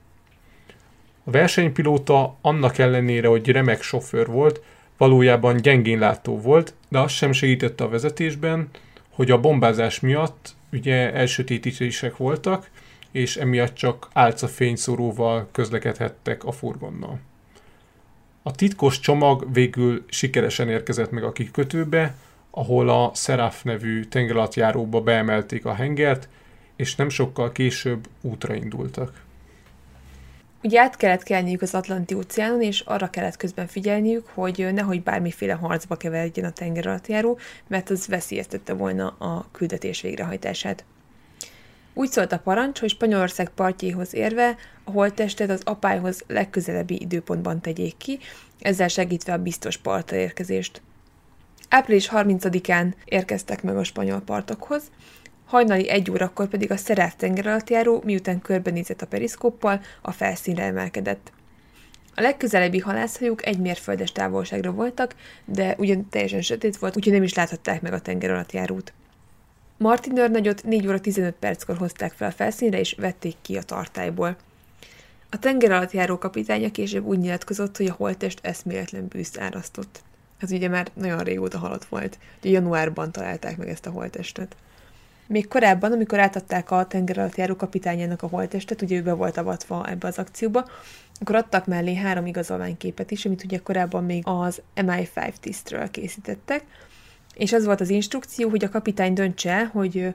A versenypilóta annak ellenére, hogy remek sofőr volt, valójában gyengén látó volt, de az sem segítette a vezetésben, hogy a bombázás miatt ugye elsötétítések voltak, és emiatt csak álcafényszóróval közlekedhettek a furgonnal. A titkos csomag végül sikeresen érkezett meg a kikötőbe, ahol a Seraph nevű tengeralattjáróba beemelték a hengert, és nem sokkal később útra indultak. Ugye át kellett kelniük az Atlanti óceánon, és arra kellett közben figyelniük, hogy nehogy bármiféle harcba keveredjen a tengeralattjáró, mert az veszélyeztette volna a küldetés végrehajtását. Úgy szólt a parancs, hogy Spanyolország partjéhoz érve a holttestet az apályhoz legközelebbi időpontban tegyék ki, ezzel segítve a biztos partra érkezést. Április 30-án érkeztek meg a spanyol partokhoz, hajnali egy órakor pedig a Szeráv tengeralattjáró, miután körbenézett a periszkóppal, a felszínre emelkedett. A legközelebbi halászhajók egy mérföldes távolságra voltak, de ugyan teljesen sötét volt, úgyhogy nem is láthatták meg a tengeralattjárót. Martin őrnagyot 4 óra 15 perckor hozták fel a felszínre, és vették ki a tartályból. A tenger alatt járó kapitánya később úgy nyilatkozott, hogy a holttest eszméletlen bűzt árasztott. Ez ugye már nagyon régóta halott volt. Ugye januárban találták meg ezt a holttestet. Még korábban, amikor átadták a tenger alatt járó kapitányának a holttestet, ugye ő be volt avatva ebbe az akcióba, akkor adtak mellé három igazolványképet is, amit ugye korábban még az MI5 tisztről készítettek, és az volt az instrukció, hogy a kapitány döntse, hogy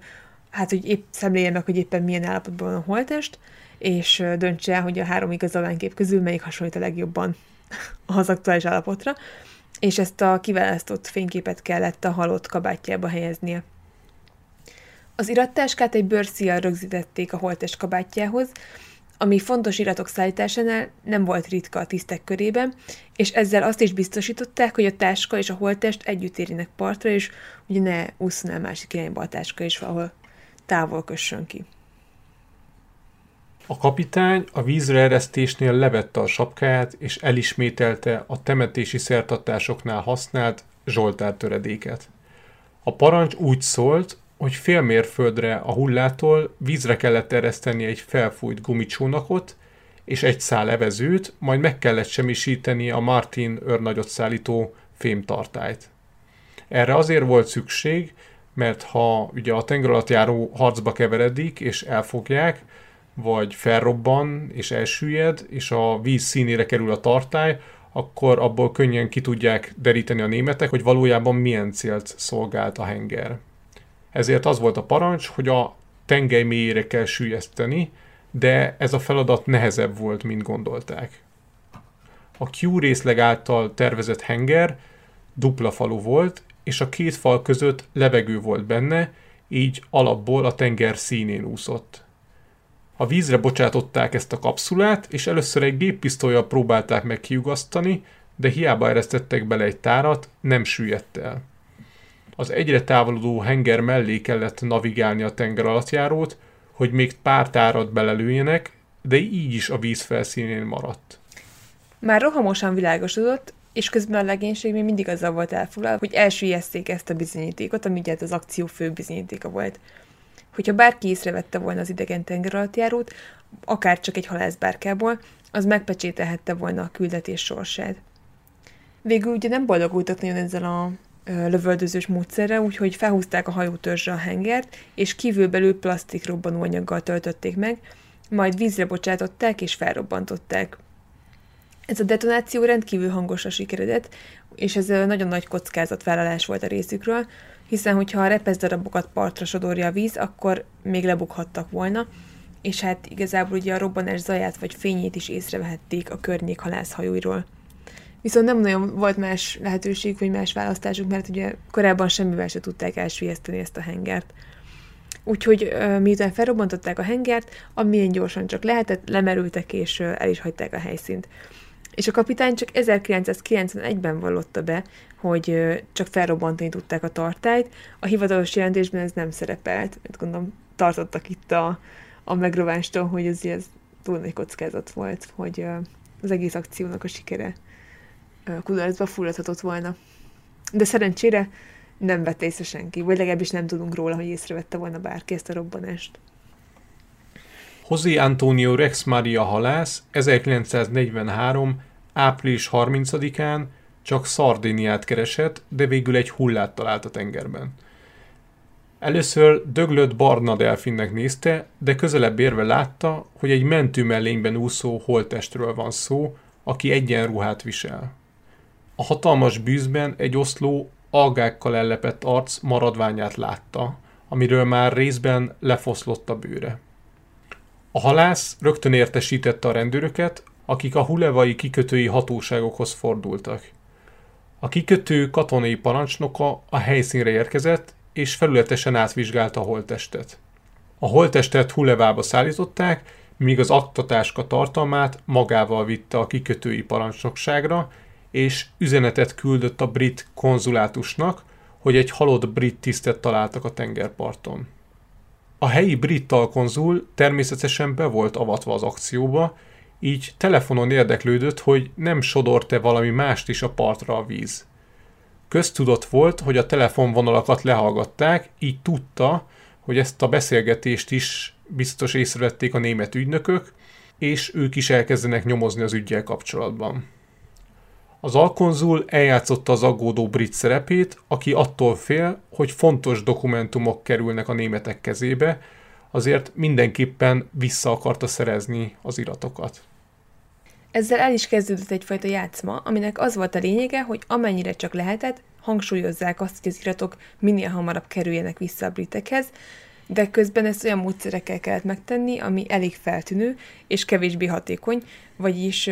hát, hogy épp szemlélje meg, hogy éppen milyen állapotban van a holtest, és döntse el, hogy a három igazolványkép közül melyik hasonlít a legjobban az aktuális állapotra, és ezt a kiválasztott fényképet kellett a halott kabátjába helyeznie. Az irattáskát egy bőrszíjjal rögzítették a holtest kabátjához, ami fontos iratok szállításánál nem volt ritka a tisztek körében, és ezzel azt is biztosították, hogy a táska és a holttest együtt érjenek partra, és ugye ne úszon el másik irányba a táska, és valahol távol kössön ki. A kapitány a vízre eresztésnél levette a sapkáját, és elismételte a temetési szertartásoknál használt Zsoltár töredéket. A parancs úgy szólt, hogy fél mérföldre a hullától vízre kellett ereszteni egy felfújt gumicsónakot és egy szál evezőt, majd meg kellett semmisíteni a Martin őrnagyot szállító fémtartályt. Erre azért volt szükség, mert ha ugye a tenger alatt járó harcba keveredik és elfogják, vagy felrobban és elsüllyed, és a víz színére kerül a tartály, akkor abból könnyen ki tudják deríteni a németek, hogy valójában milyen célt szolgált a henger. Ezért az volt a parancs, hogy a tengely mélyére kell sűjeszteni, de ez a feladat nehezebb volt, mint gondolták. A Q részleg által tervezett henger dupla falu volt, és a két fal között levegő volt benne, így alapból a tenger színén úszott. A vízre bocsátották ezt a kapszulát, és először egy géppisztolyjal próbálták meg kiugasztani, de hiába eresztettek bele egy tárat, nem süllyedt el. Az egyre távolodó henger mellé kellett navigálni a tenger alattjárót, hogy még pár tárat belelőjenek, de így is a víz felszínén maradt. Már rohamosan világosodott, és közben a legénység még mindig azzal volt elfoglalva, hogy elsüllyezték ezt a bizonyítékot, ami ugye az akció fő bizonyítéka volt. Hogyha bárki észrevette volna az idegen tengeralattjárót, akár csak egy halászbárkából, az megpecsételhette volna a küldetés sorsát. Végül ugye nem boldogultak nagyon ezzel a lövöldözős módszerre, úgyhogy felhúzták a hajótörzsre a hengert, és kívülbelül plastik robbanóanyaggal töltötték meg, majd vízre bocsátották és felrobbantották. Ez a detonáció rendkívül hangosra sikeredett, és ez nagyon nagy kockázatvállalás volt a részükről, hiszen hogyha a repezdarabokat partra sodorja a víz, akkor még lebukhattak volna, és hát igazából ugye a robbanás zaját vagy fényét is észrevehették a környék halászhajóiról. Viszont nem nagyon volt más lehetőség, vagy más választásuk, mert ugye korábban semmivel se tudták elsüllyeszteni ezt a hengert. Úgyhogy miután felrobbantották a hengert, amilyen gyorsan csak lehetett, lemerültek és el is hagyták a helyszínt. És a kapitány csak 1991-ben vallotta be, hogy csak felrobbantani tudták a tartályt. A hivatalos jelentésben ez nem szerepelt, mert gondolom tartottak itt a, a megrovánstól, hogy ez, ez túl nagy kockázat volt, hogy az egész akciónak a sikere kudarcba fulladhatott volna. De szerencsére nem vette észre senki, vagy legalábbis nem tudunk róla, hogy észrevette volna bárki ezt a robbanást. José Antonio Rex Maria halász 1943. április 30-án csak Szardéniát keresett, de végül egy hullát talált a tengerben. Először döglött barna delfinnek nézte, de közelebb érve látta, hogy egy mentő mellényben úszó holtestről van szó, aki egyenruhát visel. A hatalmas bűzben egy oszló algákkal ellepett arc maradványát látta, amiről már részben lefoszlott a bőre. A halász rögtön értesítette a rendőröket, akik a hulevai kikötői hatóságokhoz fordultak. A kikötő katonai parancsnoka a helyszínre érkezett, és felületesen átvizsgálta a holttestet. A holttestet Hulevába szállították, míg az aktatáska tartalmát magával vitte a kikötői parancsnokságra, és üzenetet küldött a brit konzulátusnak, hogy egy halott brit tisztet találtak a tengerparton. A helyi brit talkonzul természetesen be volt avatva az akcióba, így telefonon érdeklődött, hogy nem sodort-e valami mást is a partra a víz. Köztudott volt, hogy a telefonvonalakat lehallgatták, így tudta, hogy ezt a beszélgetést is biztos észrevették a német ügynökök, és ők is elkezdenek nyomozni az ügyel kapcsolatban. Az alkonzul eljátszotta az aggódó brit szerepét, aki attól fél, hogy fontos dokumentumok kerülnek a németek kezébe, azért mindenképpen vissza akarta szerezni az iratokat. Ezzel el is kezdődött egyfajta játszma, aminek az volt a lényege, hogy amennyire csak lehetett, hangsúlyozzák azt, hogy az iratok minél hamarabb kerüljenek vissza a britekhez, de közben ezt olyan módszerekkel kellett megtenni, ami elég feltűnő és kevésbé hatékony, vagyis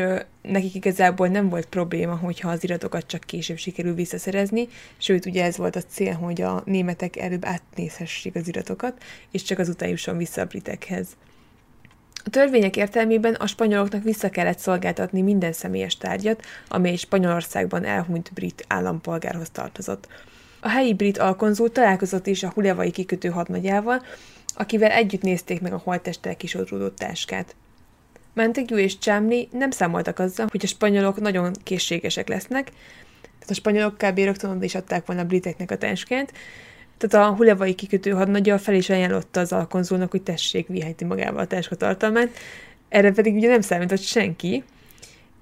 nekik igazából nem volt probléma, hogyha az iratokat csak később sikerül visszaszerezni, sőt, ugye ez volt a cél, hogy a németek előbb átnézhessék az iratokat, és csak azután jusson vissza a britekhez. A törvények értelmében a spanyoloknak vissza kellett szolgáltatni minden személyes tárgyat, amely Spanyolországban elhunyt brit állampolgárhoz tartozott. A helyi brit alkonzul találkozott is a hulevai kikötő hadnagyával, akivel együtt nézték meg a holttesttel kisodródott táskát. Montague és Chamley nem számoltak azzal, hogy a spanyolok nagyon készségesek lesznek, tehát a spanyolok kb. rögtön is adták volna a briteknek a táskát, tehát a hulevai kikötő hadnagya fel is ajánlotta az alkonzulnak, hogy tessék, viheti magával a táska tartalmát, erre pedig ugye nem számított senki,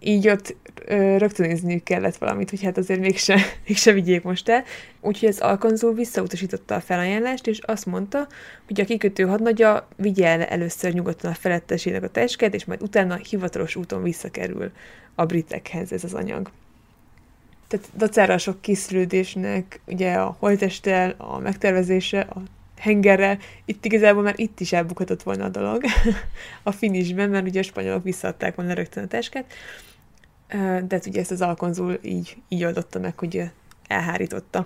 így ott rögtönözniük kellett valamit, hogy hát azért mégse, mégse vigyék most el. Úgyhogy az alkonzul visszautasította a felajánlást, és azt mondta, hogy a kikötő hadnagya vigye el először nyugodtan a felettesének a táskát, és majd utána hivatalos úton visszakerül a britekhez ez az anyag. Tehát dacára sok készülődésnek, ugye a holtestel, a megtervezése, a hengerrel, itt igazából már itt is elbukhatott volna a dolog a finisben, mert ugye a spanyolok visszaadták volna rögtön a táskát, de hát ugye ezt az alkonzul így, így oldotta meg, hogy elhárította.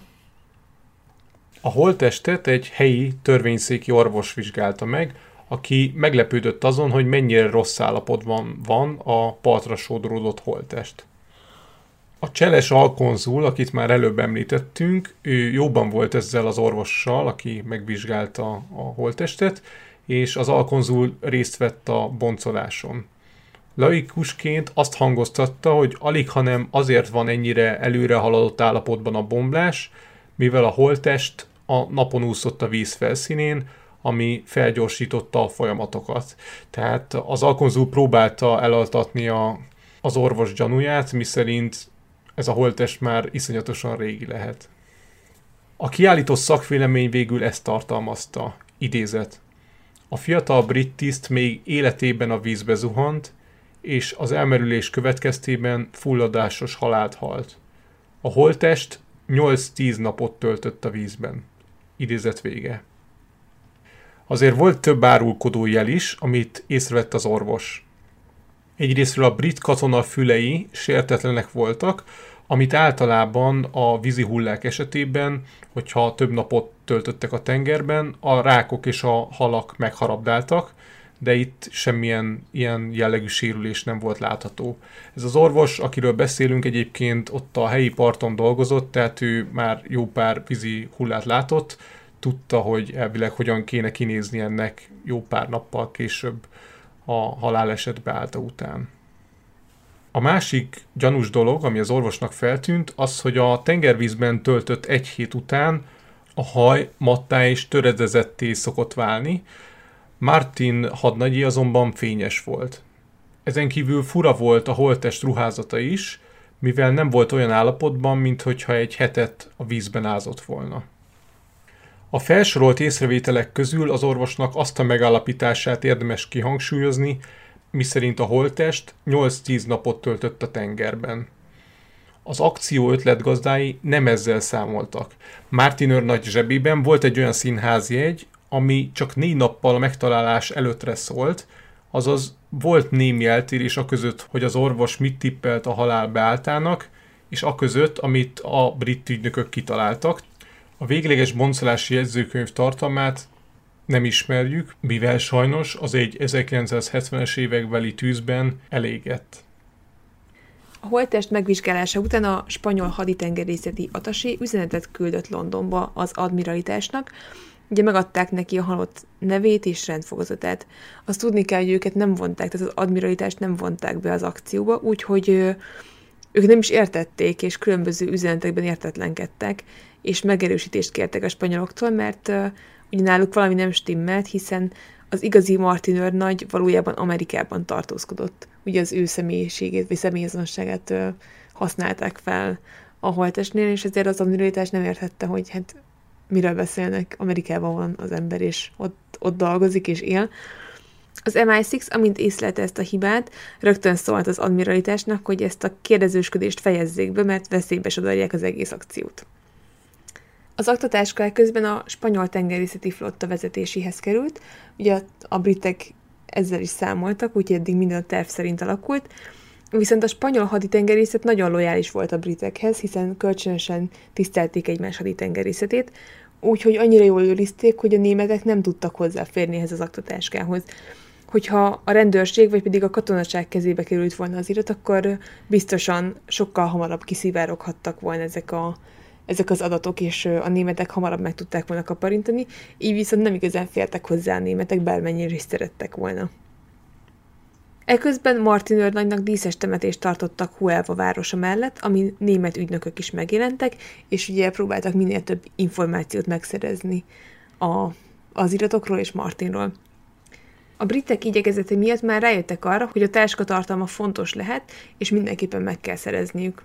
A holttestet egy helyi törvényszéki orvos vizsgálta meg, aki meglepődött azon, hogy mennyire rossz állapotban van a partra sodródott holttest. A cseles alkonzul, akit már előbb említettünk, ő jóban volt ezzel az orvossal, aki megvizsgálta a holttestet, és az alkonzul részt vett a boncoláson. Laikusként azt hangoztatta, hogy alig hanem azért van ennyire előre haladott állapotban a bomlás, mivel a holttest a napon úszott a víz felszínén, ami felgyorsította a folyamatokat. Tehát az alkonzul próbálta elaltatni a, az orvos gyanúját, miszerint ez a holttest már iszonyatosan régi lehet. A kiállított szakvélemény végül ezt tartalmazta. Idézet. A fiatal brit tiszt még életében a vízbe zuhant, és az elmerülés következtében fulladásos halált halt. A holttest 8-10 napot töltött a vízben. Idézet vége. Azért volt több árulkodó jel is, amit észrevett az orvos. Egyrésztről a brit katona fülei sértetlenek voltak, amit általában a vízi hullák esetében, hogyha több napot töltöttek a tengerben, a rákok és a halak megharabdáltak, de itt semmilyen ilyen jellegű sérülés nem volt látható. Ez az orvos, akiről beszélünk egyébként, ott a helyi parton dolgozott, tehát ő már jó pár vízi hullát látott, tudta, hogy elvileg hogyan kéne kinézni ennek jó pár nappal később a haláleset beállta után. A másik gyanús dolog, ami az orvosnak feltűnt, az, hogy a tengervízben töltött egy hét után a haj mattá és töredezetté szokott válni, Martin hadnagyi azonban fényes volt. Ezen kívül fura volt a holttest ruházata is, mivel nem volt olyan állapotban, mintha egy hetet a vízben ázott volna. A felsorolt észrevételek közül az orvosnak azt a megállapítását érdemes kihangsúlyozni, miszerint a holttest 8-10 napot töltött a tengerben. Az akció ötletgazdái nem ezzel számoltak. Martin nagy zsebében volt egy olyan színházjegy, ami csak négy nappal a megtalálás előttre szólt, azaz volt némi eltérés a között, hogy az orvos mit tippelt a halál beáltának, és a között, amit a brit ügynökök kitaláltak. A végleges boncolási jegyzőkönyv tartalmát nem ismerjük, mivel sajnos az egy 1970-es évekbeli tűzben elégett. A holttest megvizsgálása után a spanyol haditengerészeti atasé üzenetet küldött Londonba az admiralitásnak, Ugye megadták neki a halott nevét és rendfogazatát. Azt tudni kell, hogy őket nem vonták, tehát az admiralitást nem vonták be az akcióba, úgyhogy ők nem is értették, és különböző üzenetekben értetlenkedtek, és megerősítést kértek a spanyoloktól, mert ugye náluk valami nem stimmelt, hiszen az igazi Martin őrnagy valójában Amerikában tartózkodott. Ugye az ő személyiségét, vagy személyazonosságát használták fel a holtestnél, és ezért az admiralitás nem értette, hogy hát miről beszélnek, Amerikában van az ember, és ott, ott dolgozik és él. Az MI6, amint észlelte ezt a hibát, rögtön szólt az admiralitásnak, hogy ezt a kérdezősködést fejezzék be, mert veszélybe sodorják az egész akciót. Az aktatáska közben a spanyol tengerészeti flotta vezetéséhez került, ugye a britek ezzel is számoltak, úgyhogy eddig minden a terv szerint alakult, Viszont a spanyol haditengerészet nagyon lojális volt a britekhez, hiszen kölcsönösen tisztelték egymás haditengerészetét, úgyhogy annyira jól őrizték, hogy a németek nem tudtak hozzáférni ehhez az aktatáskához. Hogyha a rendőrség vagy pedig a katonaság kezébe került volna az irat, akkor biztosan sokkal hamarabb kiszivároghattak volna ezek, a, ezek az adatok, és a németek hamarabb meg tudták volna kaparintani, így viszont nem igazán fértek hozzá a németek, bármennyire is szerettek volna. Eközben Martin őrnagynak díszes temetést tartottak Huelva városa mellett, ami német ügynökök is megjelentek, és ugye próbáltak minél több információt megszerezni a, az iratokról és Martinról. A britek igyekezete miatt már rájöttek arra, hogy a táska tartalma fontos lehet, és mindenképpen meg kell szerezniük.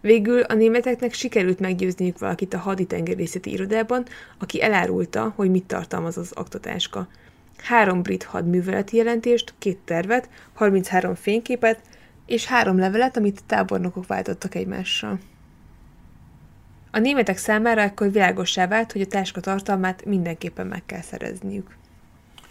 Végül a németeknek sikerült meggyőzniük valakit a haditengerészeti irodában, aki elárulta, hogy mit tartalmaz az aktatáska – három brit hadműveleti jelentést, két tervet, 33 fényképet és három levelet, amit tábornokok váltottak egymással. A németek számára ekkor világossá vált, hogy a táska tartalmát mindenképpen meg kell szerezniük.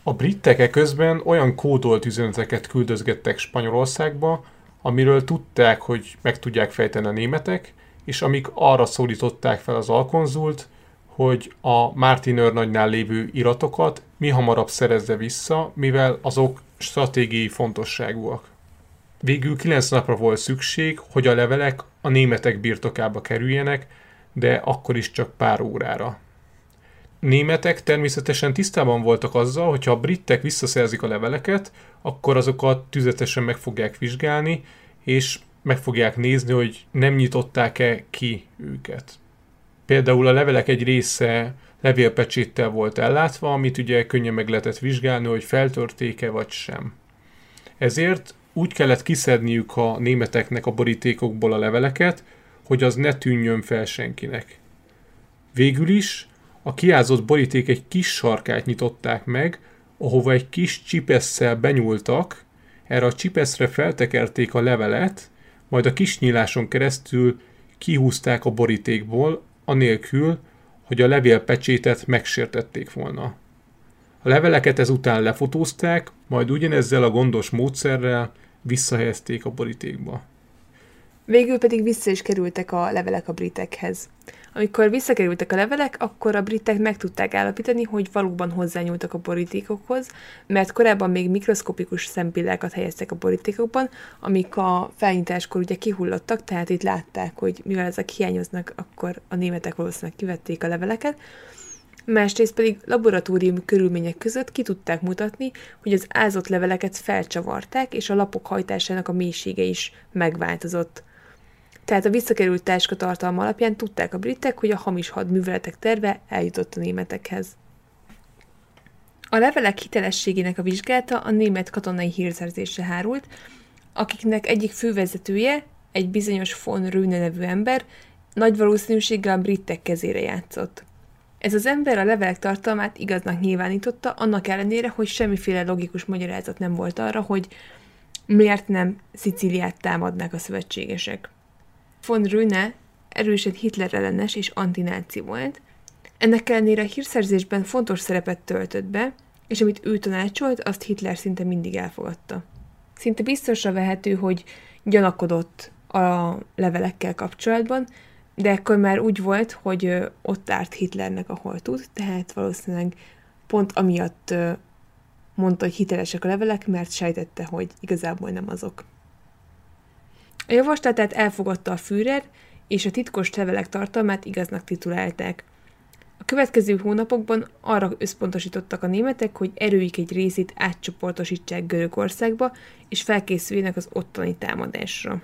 A britek közben olyan kódolt üzeneteket küldözgettek Spanyolországba, amiről tudták, hogy meg tudják fejteni a németek, és amik arra szólították fel az alkonzult, hogy a Martin őrnagynál lévő iratokat mi hamarabb szerezze vissza, mivel azok stratégiai fontosságúak. Végül 9 napra volt szükség, hogy a levelek a németek birtokába kerüljenek, de akkor is csak pár órára. Németek természetesen tisztában voltak azzal, hogy ha a britek visszaszerzik a leveleket, akkor azokat tüzetesen meg fogják vizsgálni, és meg fogják nézni, hogy nem nyitották-e ki őket. Például a levelek egy része levélpecséttel volt ellátva, amit ugye könnyen meg lehetett vizsgálni, hogy feltörték-e vagy sem. Ezért úgy kellett kiszedniük a németeknek a borítékokból a leveleket, hogy az ne tűnjön fel senkinek. Végül is a kiázott boríték egy kis sarkát nyitották meg, ahova egy kis csipesszel benyúltak, erre a csipeszre feltekerték a levelet, majd a kis nyíláson keresztül kihúzták a borítékból, anélkül, hogy a levélpecsétet megsértették volna. A leveleket ezután lefotózták, majd ugyanezzel a gondos módszerrel visszahelyezték a borítékba. Végül pedig vissza is kerültek a levelek a britekhez. Amikor visszakerültek a levelek, akkor a britek meg tudták állapítani, hogy valóban hozzányúltak a borítékokhoz, mert korábban még mikroszkopikus szempillákat helyeztek a borítékokban, amik a felnyitáskor ugye kihullottak, tehát itt látták, hogy mivel ezek hiányoznak, akkor a németek valószínűleg kivették a leveleket, másrészt pedig laboratórium körülmények között ki tudták mutatni, hogy az ázott leveleket felcsavarták, és a lapok hajtásának a mélysége is megváltozott. Tehát a visszakerült táska tartalma alapján tudták a britek, hogy a hamis hadműveletek terve eljutott a németekhez. A levelek hitelességének a vizsgálata a német katonai hírszerzésre hárult, akiknek egyik fővezetője, egy bizonyos von Rüne nevű ember, nagy valószínűséggel a britek kezére játszott. Ez az ember a levelek tartalmát igaznak nyilvánította, annak ellenére, hogy semmiféle logikus magyarázat nem volt arra, hogy miért nem Szicíliát támadnak a szövetségesek. Von Rüne erősen Hitler ellenes és antináci volt, ennek ellenére a hírszerzésben fontos szerepet töltött be, és amit ő tanácsolt, azt Hitler szinte mindig elfogadta. Szinte biztosra vehető, hogy gyanakodott a levelekkel kapcsolatban, de ekkor már úgy volt, hogy ott árt Hitlernek, ahol tud, tehát valószínűleg pont amiatt mondta, hogy hitelesek a levelek, mert sejtette, hogy igazából nem azok. A javaslatát elfogadta a Führer, és a titkos levelek tartalmát igaznak titulálták. A következő hónapokban arra összpontosítottak a németek, hogy erőik egy részét átcsoportosítsák Görögországba, és felkészüljenek az ottani támadásra.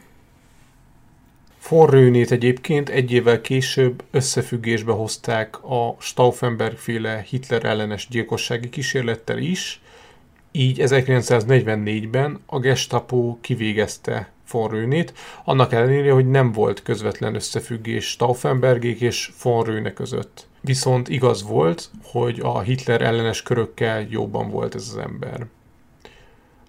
Forrőnét egyébként egy évvel később összefüggésbe hozták a Stauffenberg féle Hitler ellenes gyilkossági kísérlettel is, így 1944-ben a Gestapo kivégezte von Rőnét, annak ellenére, hogy nem volt közvetlen összefüggés Stauffenbergék és von Rőne között. Viszont igaz volt, hogy a Hitler ellenes körökkel jobban volt ez az ember.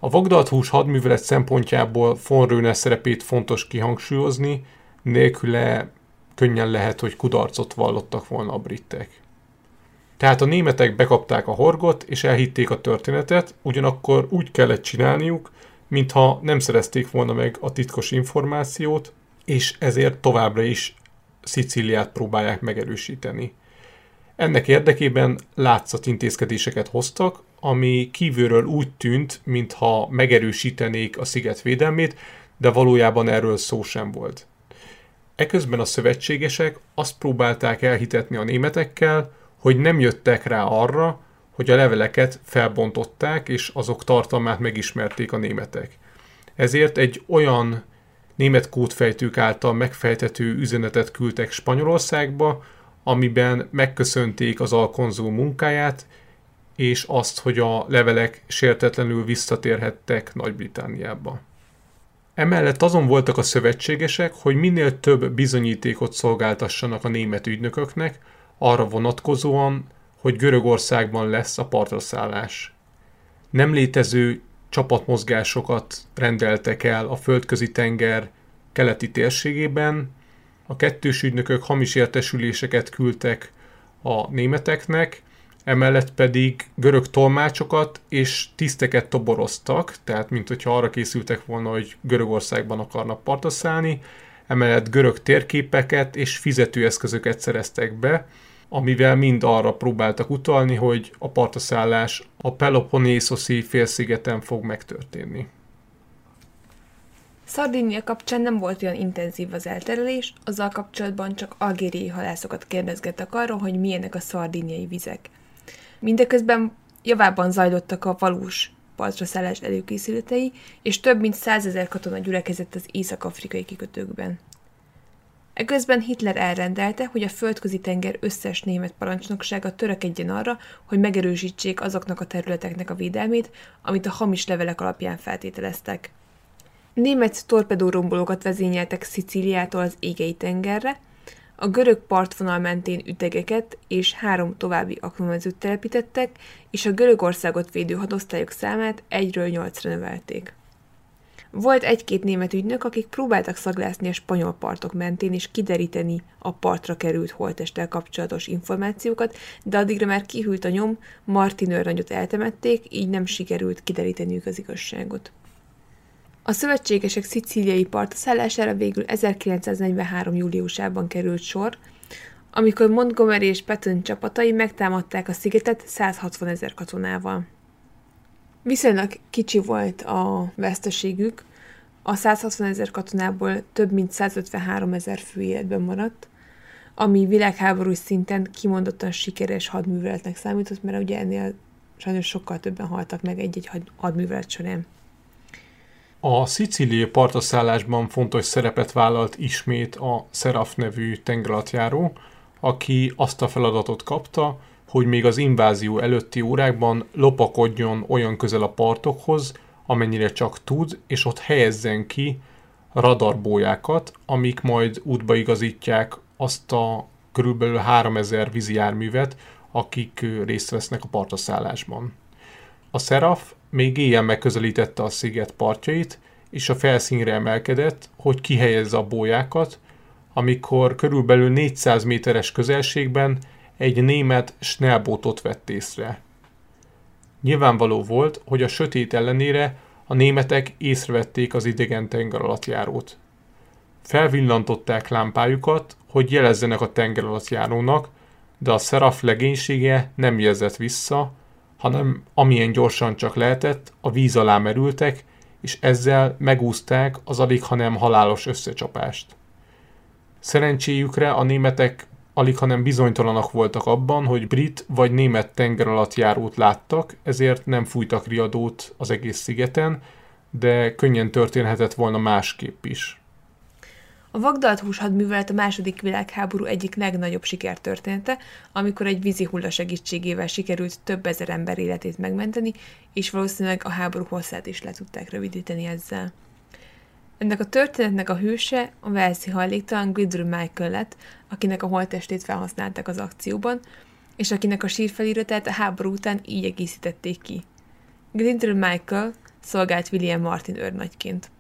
A Vagdalt hadművelet szempontjából von Rőne szerepét fontos kihangsúlyozni, nélküle könnyen lehet, hogy kudarcot vallottak volna a britek. Tehát a németek bekapták a horgot, és elhitték a történetet, ugyanakkor úgy kellett csinálniuk, mintha nem szerezték volna meg a titkos információt, és ezért továbbra is Szicíliát próbálják megerősíteni. Ennek érdekében látszat intézkedéseket hoztak, ami kívülről úgy tűnt, mintha megerősítenék a sziget védelmét, de valójában erről szó sem volt. Eközben a szövetségesek azt próbálták elhitetni a németekkel, hogy nem jöttek rá arra, hogy a leveleket felbontották, és azok tartalmát megismerték a németek. Ezért egy olyan német kódfejtők által megfejtető üzenetet küldtek Spanyolországba, amiben megköszönték az alkonzul munkáját, és azt, hogy a levelek sértetlenül visszatérhettek Nagy-Britániába. Emellett azon voltak a szövetségesek, hogy minél több bizonyítékot szolgáltassanak a német ügynököknek, arra vonatkozóan, hogy Görögországban lesz a partraszállás. Nem létező csapatmozgásokat rendeltek el a földközi tenger keleti térségében, a kettős ügynökök hamis értesüléseket küldtek a németeknek, emellett pedig görög tolmácsokat és tiszteket toboroztak, tehát mint hogyha arra készültek volna, hogy Görögországban akarnak partra emellett görög térképeket és fizetőeszközöket szereztek be, amivel mind arra próbáltak utalni, hogy a partaszállás a Peloponnészoszi félszigeten fog megtörténni. Szardinia kapcsán nem volt olyan intenzív az elterelés, azzal kapcsolatban csak algériai halászokat kérdezgettek arról, hogy milyenek a szardiniai vizek. Mindeközben javában zajlottak a valós partraszállás előkészületei, és több mint százezer katona gyülekezett az észak-afrikai kikötőkben. Eközben Hitler elrendelte, hogy a földközi tenger összes német parancsnoksága törekedjen arra, hogy megerősítsék azoknak a területeknek a védelmét, amit a hamis levelek alapján feltételeztek. Német torpedórombolókat vezényeltek Szicíliától az égei tengerre, a görög partvonal mentén ütegeket és három további aknamezőt telepítettek, és a Görögországot védő hadosztályok számát egyről nyolcra növelték. Volt egy-két német ügynök, akik próbáltak szaglászni a spanyol partok mentén és kideríteni a partra került holtesttel kapcsolatos információkat, de addigra már kihűlt a nyom, Martin őrnagyot eltemették, így nem sikerült kideríteniük az igazságot. A szövetségesek szicíliai partaszállására végül 1943. júliusában került sor, amikor Montgomery és Patton csapatai megtámadták a szigetet 160 ezer katonával. Viszonylag kicsi volt a veszteségük, a 160 ezer katonából több mint 153 ezer fő életben maradt, ami világháborús szinten kimondottan sikeres hadműveletnek számított, mert ugye ennél sajnos sokkal többen haltak meg egy-egy hadművelet során. A szicíliai partaszállásban fontos szerepet vállalt ismét a Seraf nevű tengeralattjáró, aki azt a feladatot kapta, hogy még az invázió előtti órákban lopakodjon olyan közel a partokhoz, amennyire csak tud, és ott helyezzen ki radarbójákat, amik majd útba igazítják azt a körülbelül 3000 vízi járművet, akik részt vesznek a partaszállásban. A Seraf még éjjel megközelítette a sziget partjait, és a felszínre emelkedett, hogy kihelyezze a bójákat, amikor körülbelül 400 méteres közelségben egy német Schnellbootot vett észre. Nyilvánvaló volt, hogy a sötét ellenére a németek észrevették az idegen tengeralattjárót. Felvillantották lámpájukat, hogy jelezzenek a tengeralattjárónak, de a Seraf legénysége nem jelzett vissza, hanem amilyen gyorsan csak lehetett, a víz alá merültek, és ezzel megúzták az alig, hanem halálos összecsapást. Szerencséjükre a németek alig hanem bizonytalanak voltak abban, hogy brit vagy német tenger alatt járót láttak, ezért nem fújtak riadót az egész szigeten, de könnyen történhetett volna másképp is. A Vagdalt húshadművelet a második világháború egyik legnagyobb sikertörténete, amikor egy vízi hulla segítségével sikerült több ezer ember életét megmenteni, és valószínűleg a háború hosszát is le tudták rövidíteni ezzel. Ennek a történetnek a hőse a Velszi hajléktalan Gridru Michael lett, akinek a holttestét felhasználták az akcióban, és akinek a sírfeliratát a háború után így egészítették ki. Gridru Michael szolgált William Martin őrnagyként.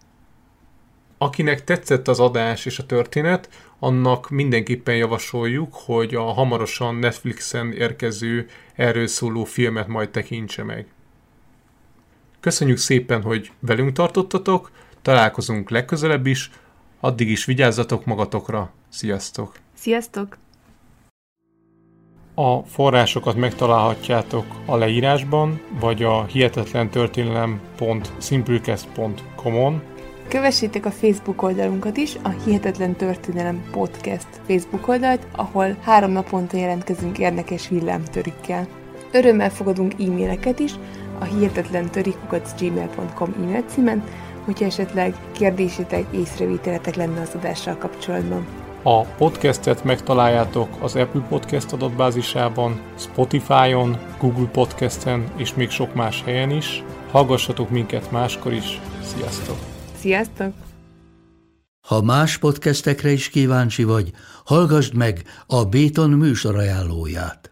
Akinek tetszett az adás és a történet, annak mindenképpen javasoljuk, hogy a hamarosan Netflixen érkező erről szóló filmet majd tekintse meg. Köszönjük szépen, hogy velünk tartottatok, találkozunk legközelebb is, addig is vigyázzatok magatokra, sziasztok! Sziasztok! A forrásokat megtalálhatjátok a leírásban, vagy a hihetetlen-történelem.simplecast.com-on. Kövessétek a Facebook oldalunkat is, a Hihetetlen Történelem Podcast Facebook oldalt, ahol három naponta jelentkezünk érdekes villámtörikkel. Örömmel fogadunk e-maileket is a hihetetlen gmail.com e-mail címen, hogyha esetleg kérdésétek, észrevételetek lenne az adással kapcsolatban. A podcastet megtaláljátok az Apple Podcast adatbázisában, Spotify-on, Google Podcasten és még sok más helyen is. Hallgassatok minket máskor is. Sziasztok! Sziasztok! Ha más podcastekre is kíváncsi vagy, hallgassd meg a Béton műsor ajánlóját.